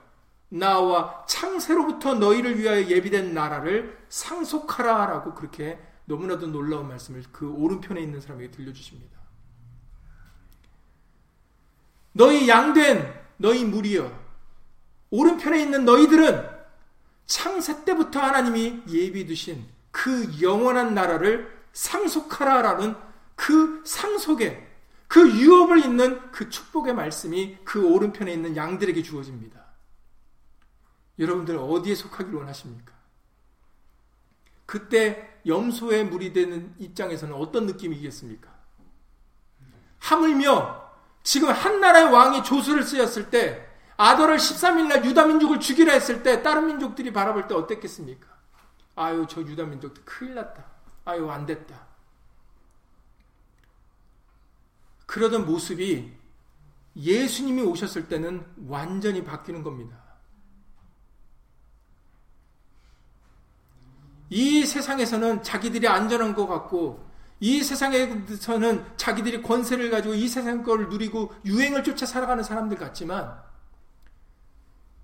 나와 창세로부터 너희를 위하여 예비된 나라를 상속하라 라고 그렇게 너무나도 놀라운 말씀을 그 오른편에 있는 사람에게 들려주십니다. 너희 양된 너희 무리여 오른편에 있는 너희들은 창세 때부터 하나님이 예비 두신 그 영원한 나라를 상속하라라는 그 상속에 그 유업을 잇는 그 축복의 말씀이 그 오른편에 있는 양들에게 주어집니다. 여러분들 어디에 속하기를 원하십니까? 그때 염소의 물이 되는 입장에서는 어떤 느낌이겠습니까? 하물며 지금 한 나라의 왕이 조수를 쓰였을 때 아더를 13일날 유다민족을 죽이라 했을 때 다른 민족들이 바라볼 때 어땠겠습니까? 아유 저 유다민족들 큰일 났다. 아유 안 됐다. 그러던 모습이 예수님이 오셨을 때는 완전히 바뀌는 겁니다. 이 세상에서는 자기들이 안전한 것 같고 이 세상에서는 자기들이 권세를 가지고 이 세상 걸 누리고 유행을 쫓아 살아가는 사람들 같지만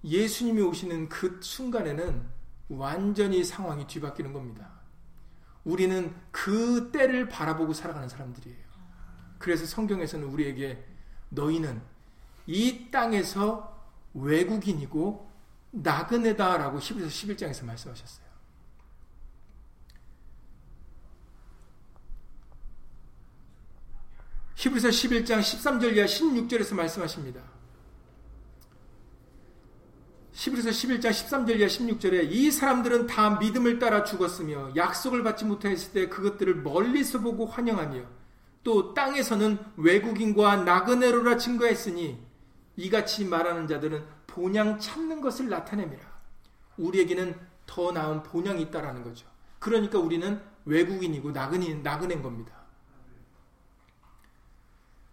예수님이 오시는 그 순간에는 완전히 상황이 뒤바뀌는 겁니다. 우리는 그 때를 바라보고 살아가는 사람들이에요. 그래서 성경에서는 우리에게 너희는 이 땅에서 외국인이고 나그네다라고 11서 11장에서 말씀하셨어요. 히브리서 11장 13절 이하 16절에서 말씀하십니다. 히브리서 11장 13절 이하 16절에 이 사람들은 다 믿음을 따라 죽었으며 약속을 받지 못하였을 때 그것들을 멀리서 보고 환영하며 또 땅에서는 외국인과 나그네로라 증거했으니 이같이 말하는 자들은 본향 찾는 것을 나타냅니다. 우리에게는 더 나은 본향이 있다라는 거죠. 그러니까 우리는 외국인이고 나그네, 나그네인 겁니다.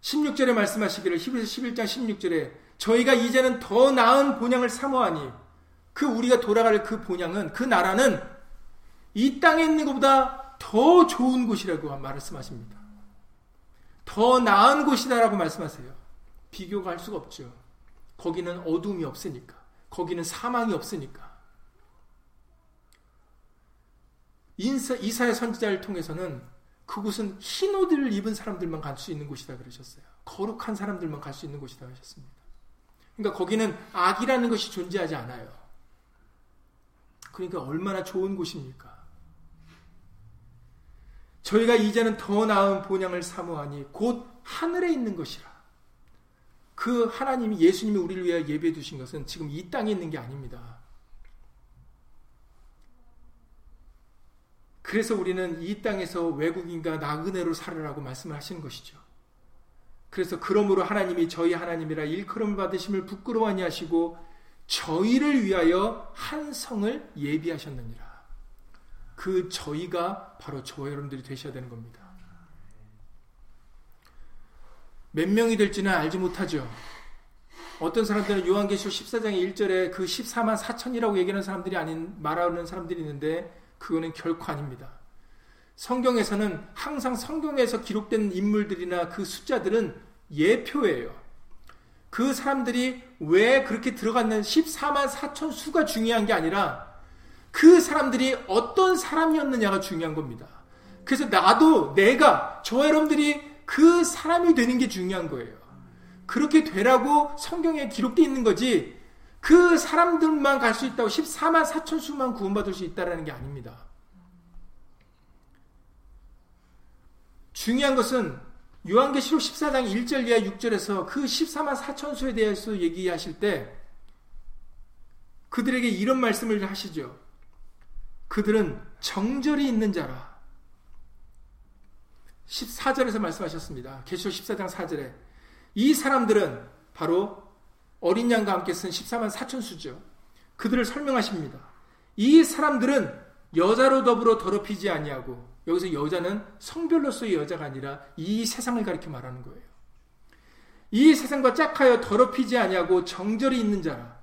16절에 말씀하시기를 히브리서 11장 16절에 저희가 이제는 더 나은 본향을 사모하니 그 우리가 돌아갈 그 본향은 그 나라는 이 땅에 있는 것보다 더 좋은 곳이라고 말씀하십니다. 더 나은 곳이다라고 말씀하세요. 비교가 할 수가 없죠. 거기는 어둠이 없으니까. 거기는 사망이 없으니까. 인사, 이사의 선지자를 통해서는 그곳은 흰 옷을 입은 사람들만 갈 수 있는 곳이다 그러셨어요. 거룩한 사람들만 갈 수 있는 곳이다 하셨습니다. 그러니까 거기는 악이라는 것이 존재하지 않아요. 그러니까 얼마나 좋은 곳입니까? 저희가 이제는 더 나은 본향을 사모하니 곧 하늘에 있는 것이라. 그 하나님이 예수님이 우리를 위하여 예배해 두신 것은 지금 이 땅에 있는 게 아닙니다. 그래서 우리는 이 땅에서 외국인과 나그네로 살으라고 말씀을 하시는 것이죠. 그래서 그러므로 하나님이 저희 하나님이라 일컬음 받으심을 부끄러워하니 하시고 저희를 위하여 한 성을 예비하셨느니라. 그 저희가 바로 저 여러분들이 되셔야 되는 겁니다. 몇 명이 될지는 알지 못하죠. 어떤 사람들은 요한계시록 14장의 1절에 그 14만 4천이라고 얘기하는 사람들이 아닌 말하는 사람들이 있는데 그거는 결코 아닙니다. 성경에서는 항상 성경에서 기록된 인물들이나 그 숫자들은 예표예요. 그 사람들이 왜 그렇게 들어갔는 14만 4천 수가 중요한 게 아니라 그 사람들이 어떤 사람이었느냐가 중요한 겁니다. 그래서 나도 내가 저 여러분들이 그 사람이 되는 게 중요한 거예요. 그렇게 되라고 성경에 기록되어 있는 거지 그 사람들만 갈 수 있다고 14만 4천 수만 구원받을 수 있다라는 게 아닙니다. 중요한 것은 요한계시록 14장 1절 이하 6절에서 그 14만 4천 수에 대해서 얘기하실 때 그들에게 이런 말씀을 하시죠. 그들은 정절이 있는 자라. 14절에서 말씀하셨습니다. 계시록 14장 4절에 이 사람들은 바로 어린 양과 함께 쓴 14만 4천 수죠. 그들을 설명하십니다. 이 사람들은 여자로 더불어 더럽히지 아니하고 여기서 여자는 성별로서의 여자가 아니라 이 세상을 가리켜 말하는 거예요. 이 세상과 짝하여 더럽히지 아니하고 정절이 있는 자라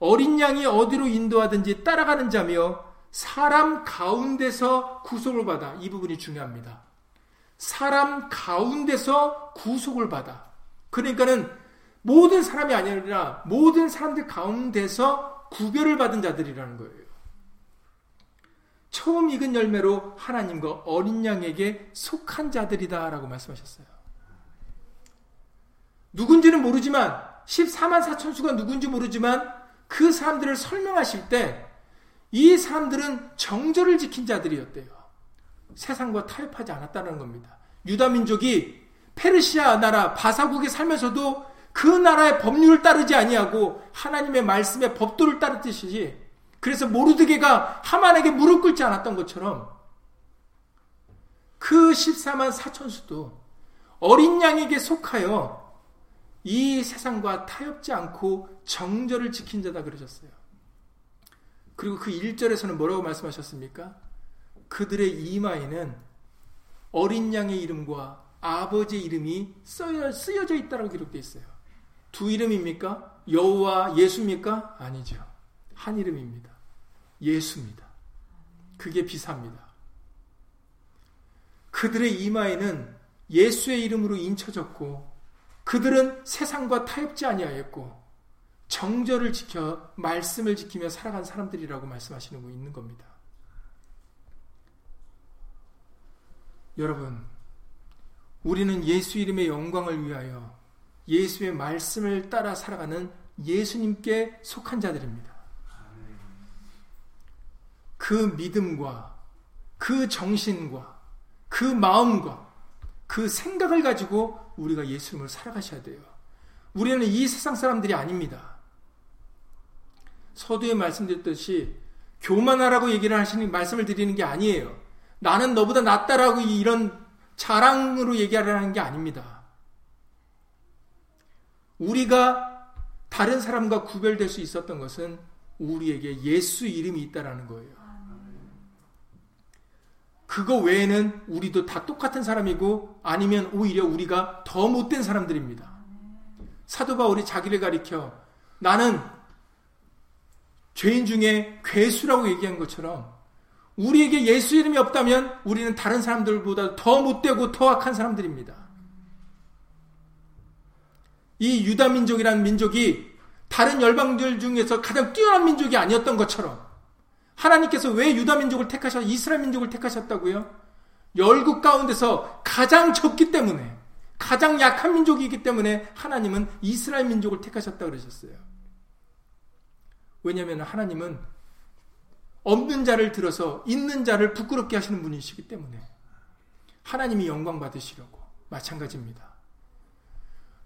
어린 양이 어디로 인도하든지 따라가는 자며 사람 가운데서 구속을 받아 이 부분이 중요합니다. 사람 가운데서 구속을 받아 그러니까는 모든 사람이 아니라 모든 사람들 가운데서 구별을 받은 자들이라는 거예요. 처음 익은 열매로 하나님과 어린 양에게 속한 자들이다라고 말씀하셨어요. 누군지는 모르지만 14만 4천 수가 누군지 모르지만 그 사람들을 설명하실 때 이 사람들은 정절을 지킨 자들이었대요. 세상과 타협하지 않았다는 겁니다. 유다 민족이 페르시아 나라 바사국에 살면서도 그 나라의 법률을 따르지 아니하고 하나님의 말씀의 법도를 따르듯이 그래서 모르드게가 하만에게 무릎 꿇지 않았던 것처럼 그 14만 4천수도 어린 양에게 속하여 이 세상과 타협지 않고 정절을 지킨 자다 그러셨어요. 그리고 그 1절에서는 뭐라고 말씀하셨습니까? 그들의 이마에는 어린 양의 이름과 아버지의 이름이 쓰여져 있다고 기록되어 있어요. 두 이름입니까? 여호와 예수입니까? 아니죠. 한 이름입니다. 예수입니다. 그게 비사입니다. 그들의 이마에는 예수의 이름으로 인쳐졌고 그들은 세상과 타협지 아니하였고 정절을 지켜 말씀을 지키며 살아간 사람들이라고 말씀하시는 거 있는 겁니다. 여러분, 우리는 예수 이름의 영광을 위하여 예수의 말씀을 따라 살아가는 예수님께 속한 자들입니다. 그 믿음과 그 정신과 그 마음과 그 생각을 가지고 우리가 예수님을 살아가셔야 돼요. 우리는 이 세상 사람들이 아닙니다. 서두에 말씀드렸듯이 교만하라고 얘기를 하시는 말씀을 드리는 게 아니에요. 나는 너보다 낫다라고 이런 자랑으로 얘기하라는 게 아닙니다. 우리가 다른 사람과 구별될 수 있었던 것은 우리에게 예수 이름이 있다라는 거예요. 그거 외에는 우리도 다 똑같은 사람이고 아니면 오히려 우리가 더 못된 사람들입니다. 사도 바울이 자기를 가리켜 나는 죄인 중에 괴수라고 얘기한 것처럼 우리에게 예수 이름이 없다면 우리는 다른 사람들보다 더 못되고 더 악한 사람들입니다. 이 유다 민족이라는 민족이 다른 열방들 중에서 가장 뛰어난 민족이 아니었던 것처럼 하나님께서 왜 유다 민족을 택하셔 이스라엘 민족을 택하셨다고요? 열국 가운데서 가장 적기 때문에 가장 약한 민족이기 때문에 하나님은 이스라엘 민족을 택하셨다 그러셨어요. 왜냐하면 하나님은 없는 자를 들어서 있는 자를 부끄럽게 하시는 분이시기 때문에 하나님이 영광 받으시려고 마찬가지입니다.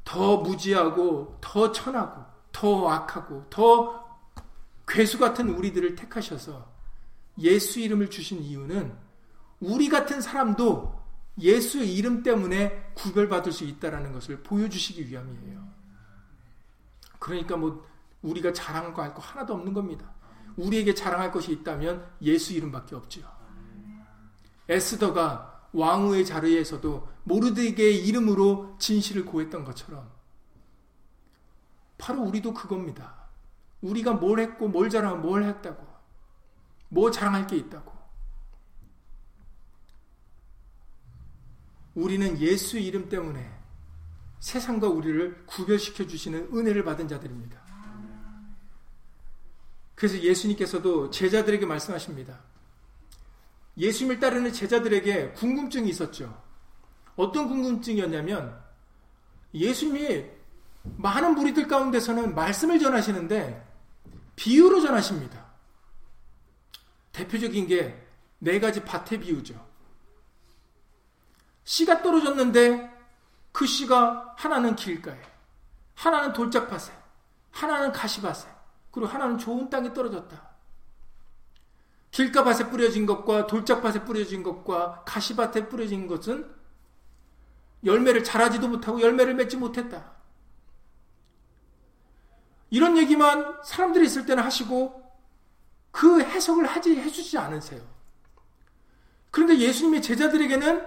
더 무지하고 더 천하고 더 악하고 더 괴수 같은 우리들을 택하셔서 예수 이름을 주신 이유는 우리 같은 사람도 예수의 이름 때문에 구별받을 수 있다라는 것을 보여주시기 위함이에요. 그러니까 뭐 우리가 자랑할 거 할 거 하나도 없는 겁니다. 우리에게 자랑할 것이 있다면 예수 이름밖에 없지요. 에스더가 왕후의 자리에서도 모르드게의 이름으로 진실을 고했던 것처럼 바로 우리도 그겁니다. 우리가 뭘 했고 뭘 자랑하고 뭘 했다고 뭐 자랑할 게 있다고 우리는 예수 이름 때문에 세상과 우리를 구별시켜 주시는 은혜를 받은 자들입니다. 그래서 예수님께서도 제자들에게 말씀하십니다. 예수님을 따르는 제자들에게 궁금증이 있었죠. 어떤 궁금증이었냐면 예수님이 많은 무리들 가운데서는 말씀을 전하시는데 비유로 전하십니다. 대표적인 게 네 가지 밭의 비유죠. 씨가 떨어졌는데 그 씨가 하나는 길가에, 하나는 돌짝밭에, 하나는 가시밭에, 그리고 하나는 좋은 땅에 떨어졌다. 길가밭에 뿌려진 것과 돌짝밭에 뿌려진 것과 가시밭에 뿌려진 것은 열매를 자라지도 못하고 열매를 맺지 못했다. 이런 얘기만 사람들이 있을 때는 하시고 그 해석을 하지 해주지 않으세요. 그런데 예수님의 제자들에게는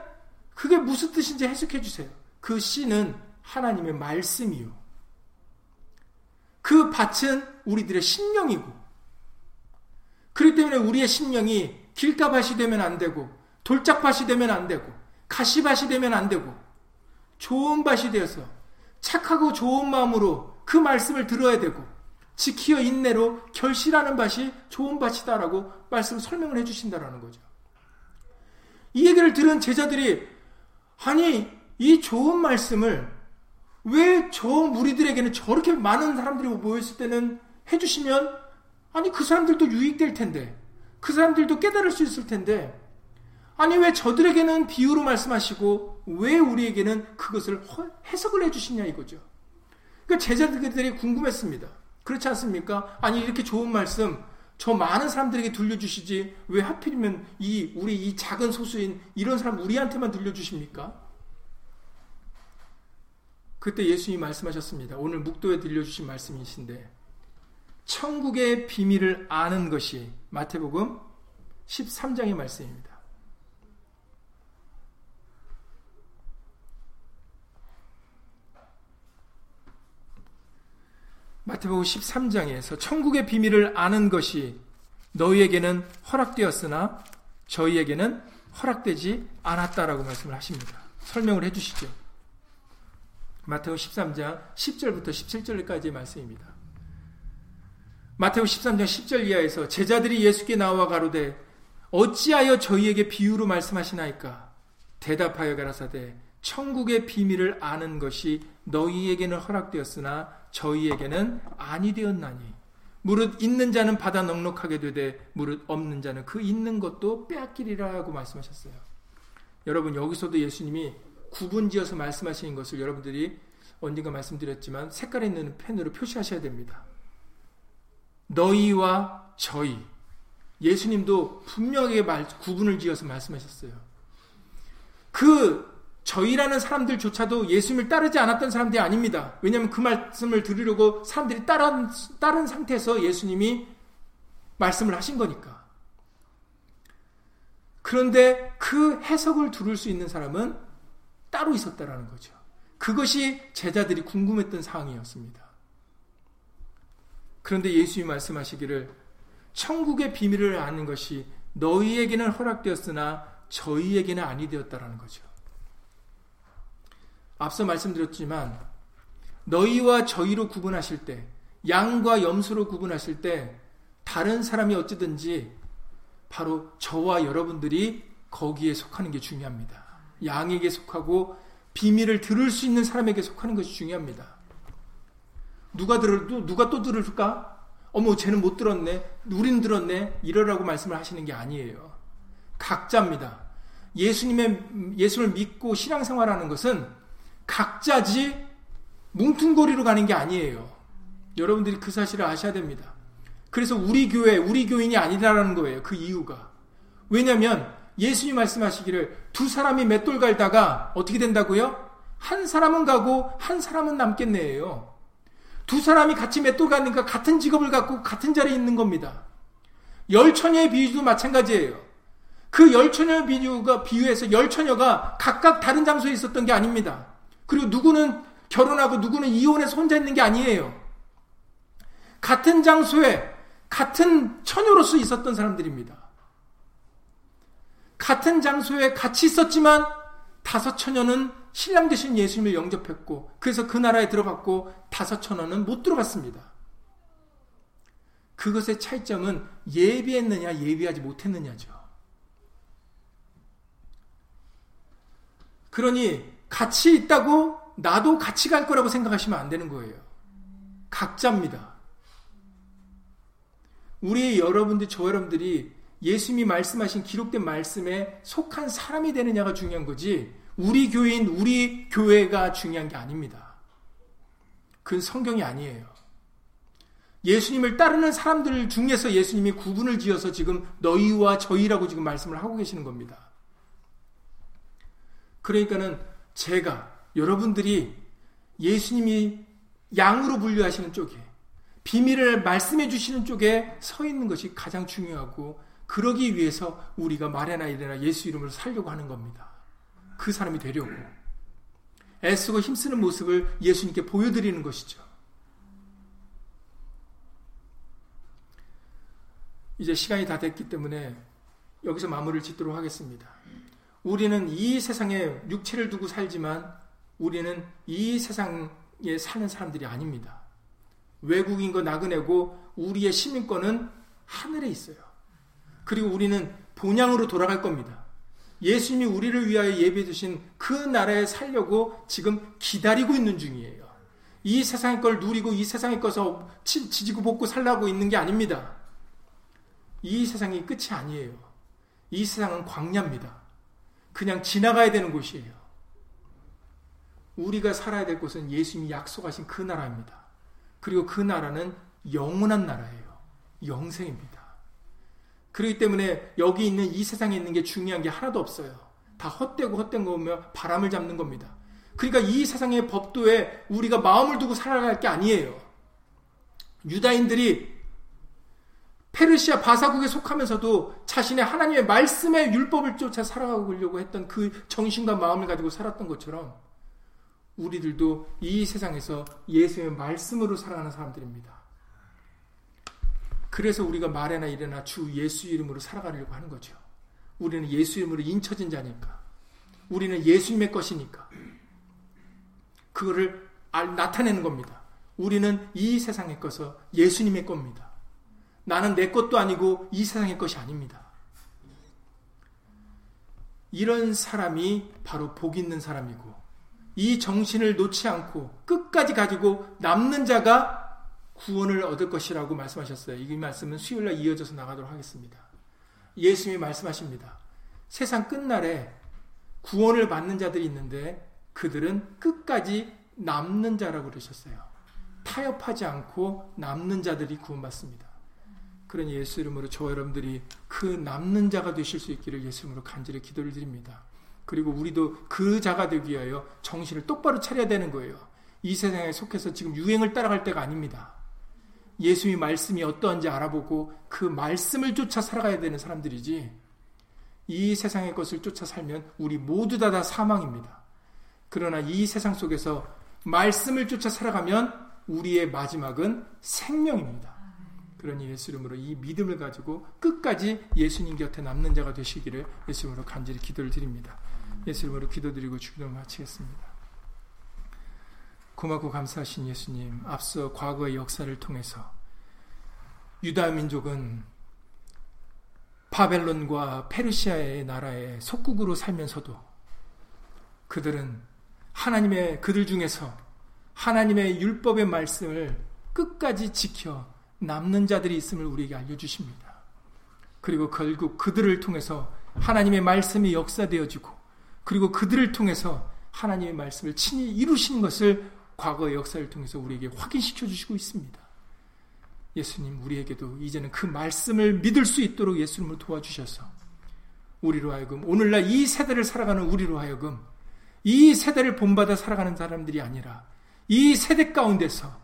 그게 무슨 뜻인지 해석해 주세요. 그 씨는 하나님의 말씀이요. 그 밭은 우리들의 심령이고, 그렇기 때문에 우리의 심령이 길가밭이 되면 안 되고, 돌짝밭이 되면 안 되고, 가시밭이 되면 안 되고, 좋은 밭이 되어서 착하고 좋은 마음으로 그 말씀을 들어야 되고, 지키어 인내로 결실하는 밭이 좋은 밭이다라고 말씀 설명을 해주신다라는 거죠. 이 얘기를 들은 제자들이 아니 이 좋은 말씀을 왜 저 무리들에게는 저렇게 많은 사람들이 모였을 때는 해주시면 아니 그 사람들도 유익될 텐데 그 사람들도 깨달을 수 있을 텐데 아니 왜 저들에게는 비유로 말씀하시고 왜 우리에게는 그것을 해석을 해주시냐 이거죠. 그러니까 제자들이 궁금했습니다. 그렇지 않습니까? 아니 이렇게 좋은 말씀 저 많은 사람들에게 들려주시지 왜 하필이면 이 우리 이 작은 소수인 이런 사람 우리한테만 들려주십니까? 그때 예수님이 말씀하셨습니다. 오늘 묵도에 들려주신 말씀이신데 천국의 비밀을 아는 것이 마태복음 13장의 말씀입니다. 마태복음 13장에서 천국의 비밀을 아는 것이 너희에게는 허락되었으나 저희에게는 허락되지 않았다라고 말씀을 하십니다. 설명을 해 주시죠. 마태복음 13장 10절부터 17절까지의 말씀입니다. 마태복음 13장 10절 이하에서 제자들이 예수께 나와 가로되 어찌하여 저희에게 비유로 말씀하시나이까 대답하여 가라사대 천국의 비밀을 아는 것이 너희에게는 허락되었으나 저희에게는 아니 되었나니 무릇 있는 자는 받아 넉넉하게 되되 무릇 없는 자는 그 있는 것도 빼앗기리라고 말씀하셨어요. 여러분 여기서도 예수님이 구분지어서 말씀하시는 것을 여러분들이 언젠가 말씀드렸지만 색깔 있는 펜으로 표시하셔야 됩니다. 너희와 저희 예수님도 분명하게 말, 구분을 지어서 말씀하셨어요. 그 저희라는 사람들조차도 예수님을 따르지 않았던 사람들이 아닙니다. 왜냐하면 그 말씀을 들으려고 사람들이 따른, 따른 상태에서 예수님이 말씀을 하신 거니까. 그런데 그 해석을 들을 수 있는 사람은 따로 있었다라는 거죠. 그것이 제자들이 궁금했던 사항이었습니다. 그런데 예수님이 말씀하시기를 천국의 비밀을 아는 것이 너희에게는 허락되었으나 저희에게는 아니 되었다라는 거죠. 앞서 말씀드렸지만 너희와 저희로 구분하실 때 양과 염소로 구분하실 때 다른 사람이 어찌든지 바로 저와 여러분들이 거기에 속하는 게 중요합니다. 양에게 속하고 비밀을 들을 수 있는 사람에게 속하는 것이 중요합니다. 누가 들을 누가 또 들을까? 어머 쟤는 못 들었네. 우리는 들었네. 이러라고 말씀을 하시는 게 아니에요. 각자입니다. 예수님의 예수를 믿고 신앙생활하는 것은 각자지 뭉퉁거리로 가는 게 아니에요. 여러분들이 그 사실을 아셔야 됩니다. 그래서 우리 교회, 우리 교인이 아니라는 거예요. 그 이유가. 왜냐면 예수님 말씀하시기를 두 사람이 맷돌 갈다가 어떻게 된다고요? 한 사람은 가고 한 사람은 남겠네요. 두 사람이 같이 맷돌 가니까 같은 직업을 갖고 같은 자리에 있는 겁니다. 열 처녀의 비유도 마찬가지예요. 그 열 처녀 비유가 비유해서 열 처녀가 각각 다른 장소에 있었던 게 아닙니다. 그리고 누구는 결혼하고 누구는 이혼해서 혼자 있는 게 아니에요. 같은 장소에 같은 처녀로서 있었던 사람들입니다. 같은 장소에 같이 있었지만 다섯 처녀는 신랑 되신 예수님을 영접했고 그래서 그 나라에 들어갔고 다섯 처녀는 못 들어갔습니다. 그것의 차이점은 예비했느냐 예비하지 못했느냐죠. 그러니 같이 있다고 나도 같이 갈 거라고 생각하시면 안 되는 거예요. 각자입니다. 우리 여러분들, 저 여러분들이 예수님이 말씀하신 기록된 말씀에 속한 사람이 되느냐가 중요한 거지, 우리 교인, 우리 교회가 중요한 게 아닙니다. 그건 성경이 아니에요. 예수님을 따르는 사람들 중에서 예수님이 구분을 지어서 지금 너희와 저희라고 지금 말씀을 하고 계시는 겁니다. 그러니까는 제가 여러분들이 예수님이 양으로 분류하시는 쪽에 비밀을 말씀해 주시는 쪽에 서 있는 것이 가장 중요하고 그러기 위해서 우리가 말해나 이래나 예수 이름으로 살려고 하는 겁니다. 그 사람이 되려고 애쓰고 힘쓰는 모습을 예수님께 보여드리는 것이죠. 이제 시간이 다 됐기 때문에 여기서 마무리를 짓도록 하겠습니다. 우리는 이 세상에 육체를 두고 살지만 우리는 이 세상에 사는 사람들이 아닙니다. 외국인 거 나그네고 우리의 시민권은 하늘에 있어요. 그리고 우리는 본향으로 돌아갈 겁니다. 예수님이 우리를 위하여 예비해 두신 그 나라에 살려고 지금 기다리고 있는 중이에요. 이 세상의 걸 누리고 이 세상의 것을 지지고 볶고 살라고 있는 게 아닙니다. 이 세상이 끝이 아니에요. 이 세상은 광야입니다. 그냥 지나가야 되는 곳이에요. 우리가 살아야 될 곳은 예수님이 약속하신 그 나라입니다. 그리고 그 나라는 영원한 나라예요. 영생입니다. 그렇기 때문에 여기 있는 이 세상에 있는 게 중요한 게 하나도 없어요. 다 헛되고 헛된 거면 바람을 잡는 겁니다. 그러니까 이 세상의 법도에 우리가 마음을 두고 살아갈 게 아니에요. 유다인들이 페르시아 바사국에 속하면서도 자신의 하나님의 말씀의 율법을 쫓아 살아가려고 했던 그 정신과 마음을 가지고 살았던 것처럼 우리들도 이 세상에서 예수의 말씀으로 살아가는 사람들입니다. 그래서 우리가 말해나 이래나 주 예수 이름으로 살아가려고 하는 거죠. 우리는 예수 이름으로 인쳐진 자니까. 우리는 예수님의 것이니까. 그거를 나타내는 겁니다. 우리는 이 세상의 것을 예수님의 겁니다. 나는 내 것도 아니고 이 세상의 것이 아닙니다. 이런 사람이 바로 복 있는 사람이고 이 정신을 놓지 않고 끝까지 가지고 남는 자가 구원을 얻을 것이라고 말씀하셨어요. 이 말씀은 수요일날 이어져서 나가도록 하겠습니다. 예수님이 말씀하십니다. 세상 끝날에 구원을 받는 자들이 있는데 그들은 끝까지 남는 자라고 그러셨어요. 타협하지 않고 남는 자들이 구원받습니다. 그러니 예수 이름으로 저 여러분들이 그 남는 자가 되실 수 있기를 예수 이름으로 간절히 기도를 드립니다. 그리고 우리도 그 자가 되기 위하여 정신을 똑바로 차려야 되는 거예요. 이 세상에 속해서 지금 유행을 따라갈 때가 아닙니다. 예수의 말씀이 어떠한지 알아보고 그 말씀을 쫓아 살아가야 되는 사람들이지 이 세상의 것을 쫓아 살면 우리 모두 다 다 사망입니다. 그러나 이 세상 속에서 말씀을 쫓아 살아가면 우리의 마지막은 생명입니다. 그러니 예수 이름으로 이 믿음을 가지고 끝까지 예수님 곁에 남는 자가 되시기를 예수 이름으로 간절히 기도를 드립니다. 예수 이름으로 기도드리고 주기도 마치겠습니다. 고맙고 감사하신 예수님, 앞서 과거의 역사를 통해서 유다 민족은 바벨론과 페르시아의 나라의 속국으로 살면서도 그들은 하나님의 그들 중에서 하나님의 율법의 말씀을 끝까지 지켜 남는 자들이 있음을 우리에게 알려주십니다. 그리고 결국 그들을 통해서 하나님의 말씀이 역사되어지고 그리고 그들을 통해서 하나님의 말씀을 친히 이루신 것을 과거의 역사를 통해서 우리에게 확인시켜 주시고 있습니다. 예수님 우리에게도 이제는 그 말씀을 믿을 수 있도록 예수님을 도와주셔서 우리로 하여금 오늘날 이 세대를 살아가는 우리로 하여금 이 세대를 본받아 살아가는 사람들이 아니라 이 세대 가운데서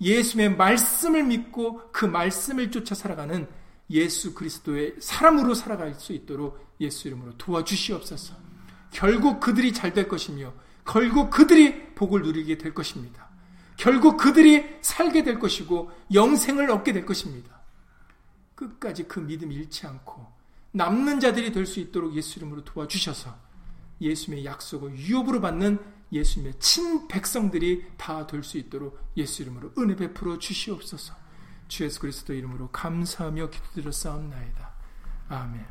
예수의 말씀을 믿고 그 말씀을 쫓아 살아가는 예수 그리스도의 사람으로 살아갈 수 있도록 예수 이름으로 도와주시옵소서. 결국 그들이 잘 될 것이며 결국 그들이 복을 누리게 될 것입니다. 결국 그들이 살게 될 것이고 영생을 얻게 될 것입니다. 끝까지 그 믿음 잃지 않고 남는 자들이 될 수 있도록 예수 이름으로 도와주셔서 예수님의 약속을 유업으로 받는 예수님의 친 백성들이 다 될 수 있도록 예수 이름으로 은혜 베풀어 주시옵소서. 주 예수 그리스도 이름으로 감사하며 기도드려 싸움나이다. 아멘.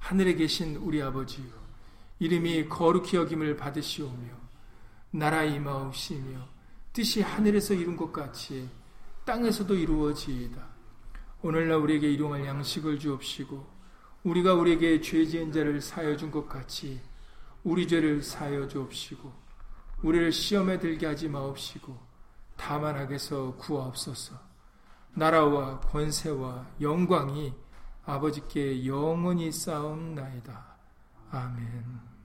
하늘에 계신 우리 아버지 이름이 거룩히 여김을 받으시오며 나라 임하옵시며 뜻이 하늘에서 이룬 것 같이 땅에서도 이루어지이다. 오늘날 우리에게 일용할 양식을 주옵시고 우리가 우리에게 죄 지은 자를 사여 준 것 같이 우리 죄를 사여 주옵시고 우리를 시험에 들게 하지 마옵시고 다만 악에서 구하옵소서 나라와 권세와 영광이 아버지께 영원히 쌓옵나이다. 아멘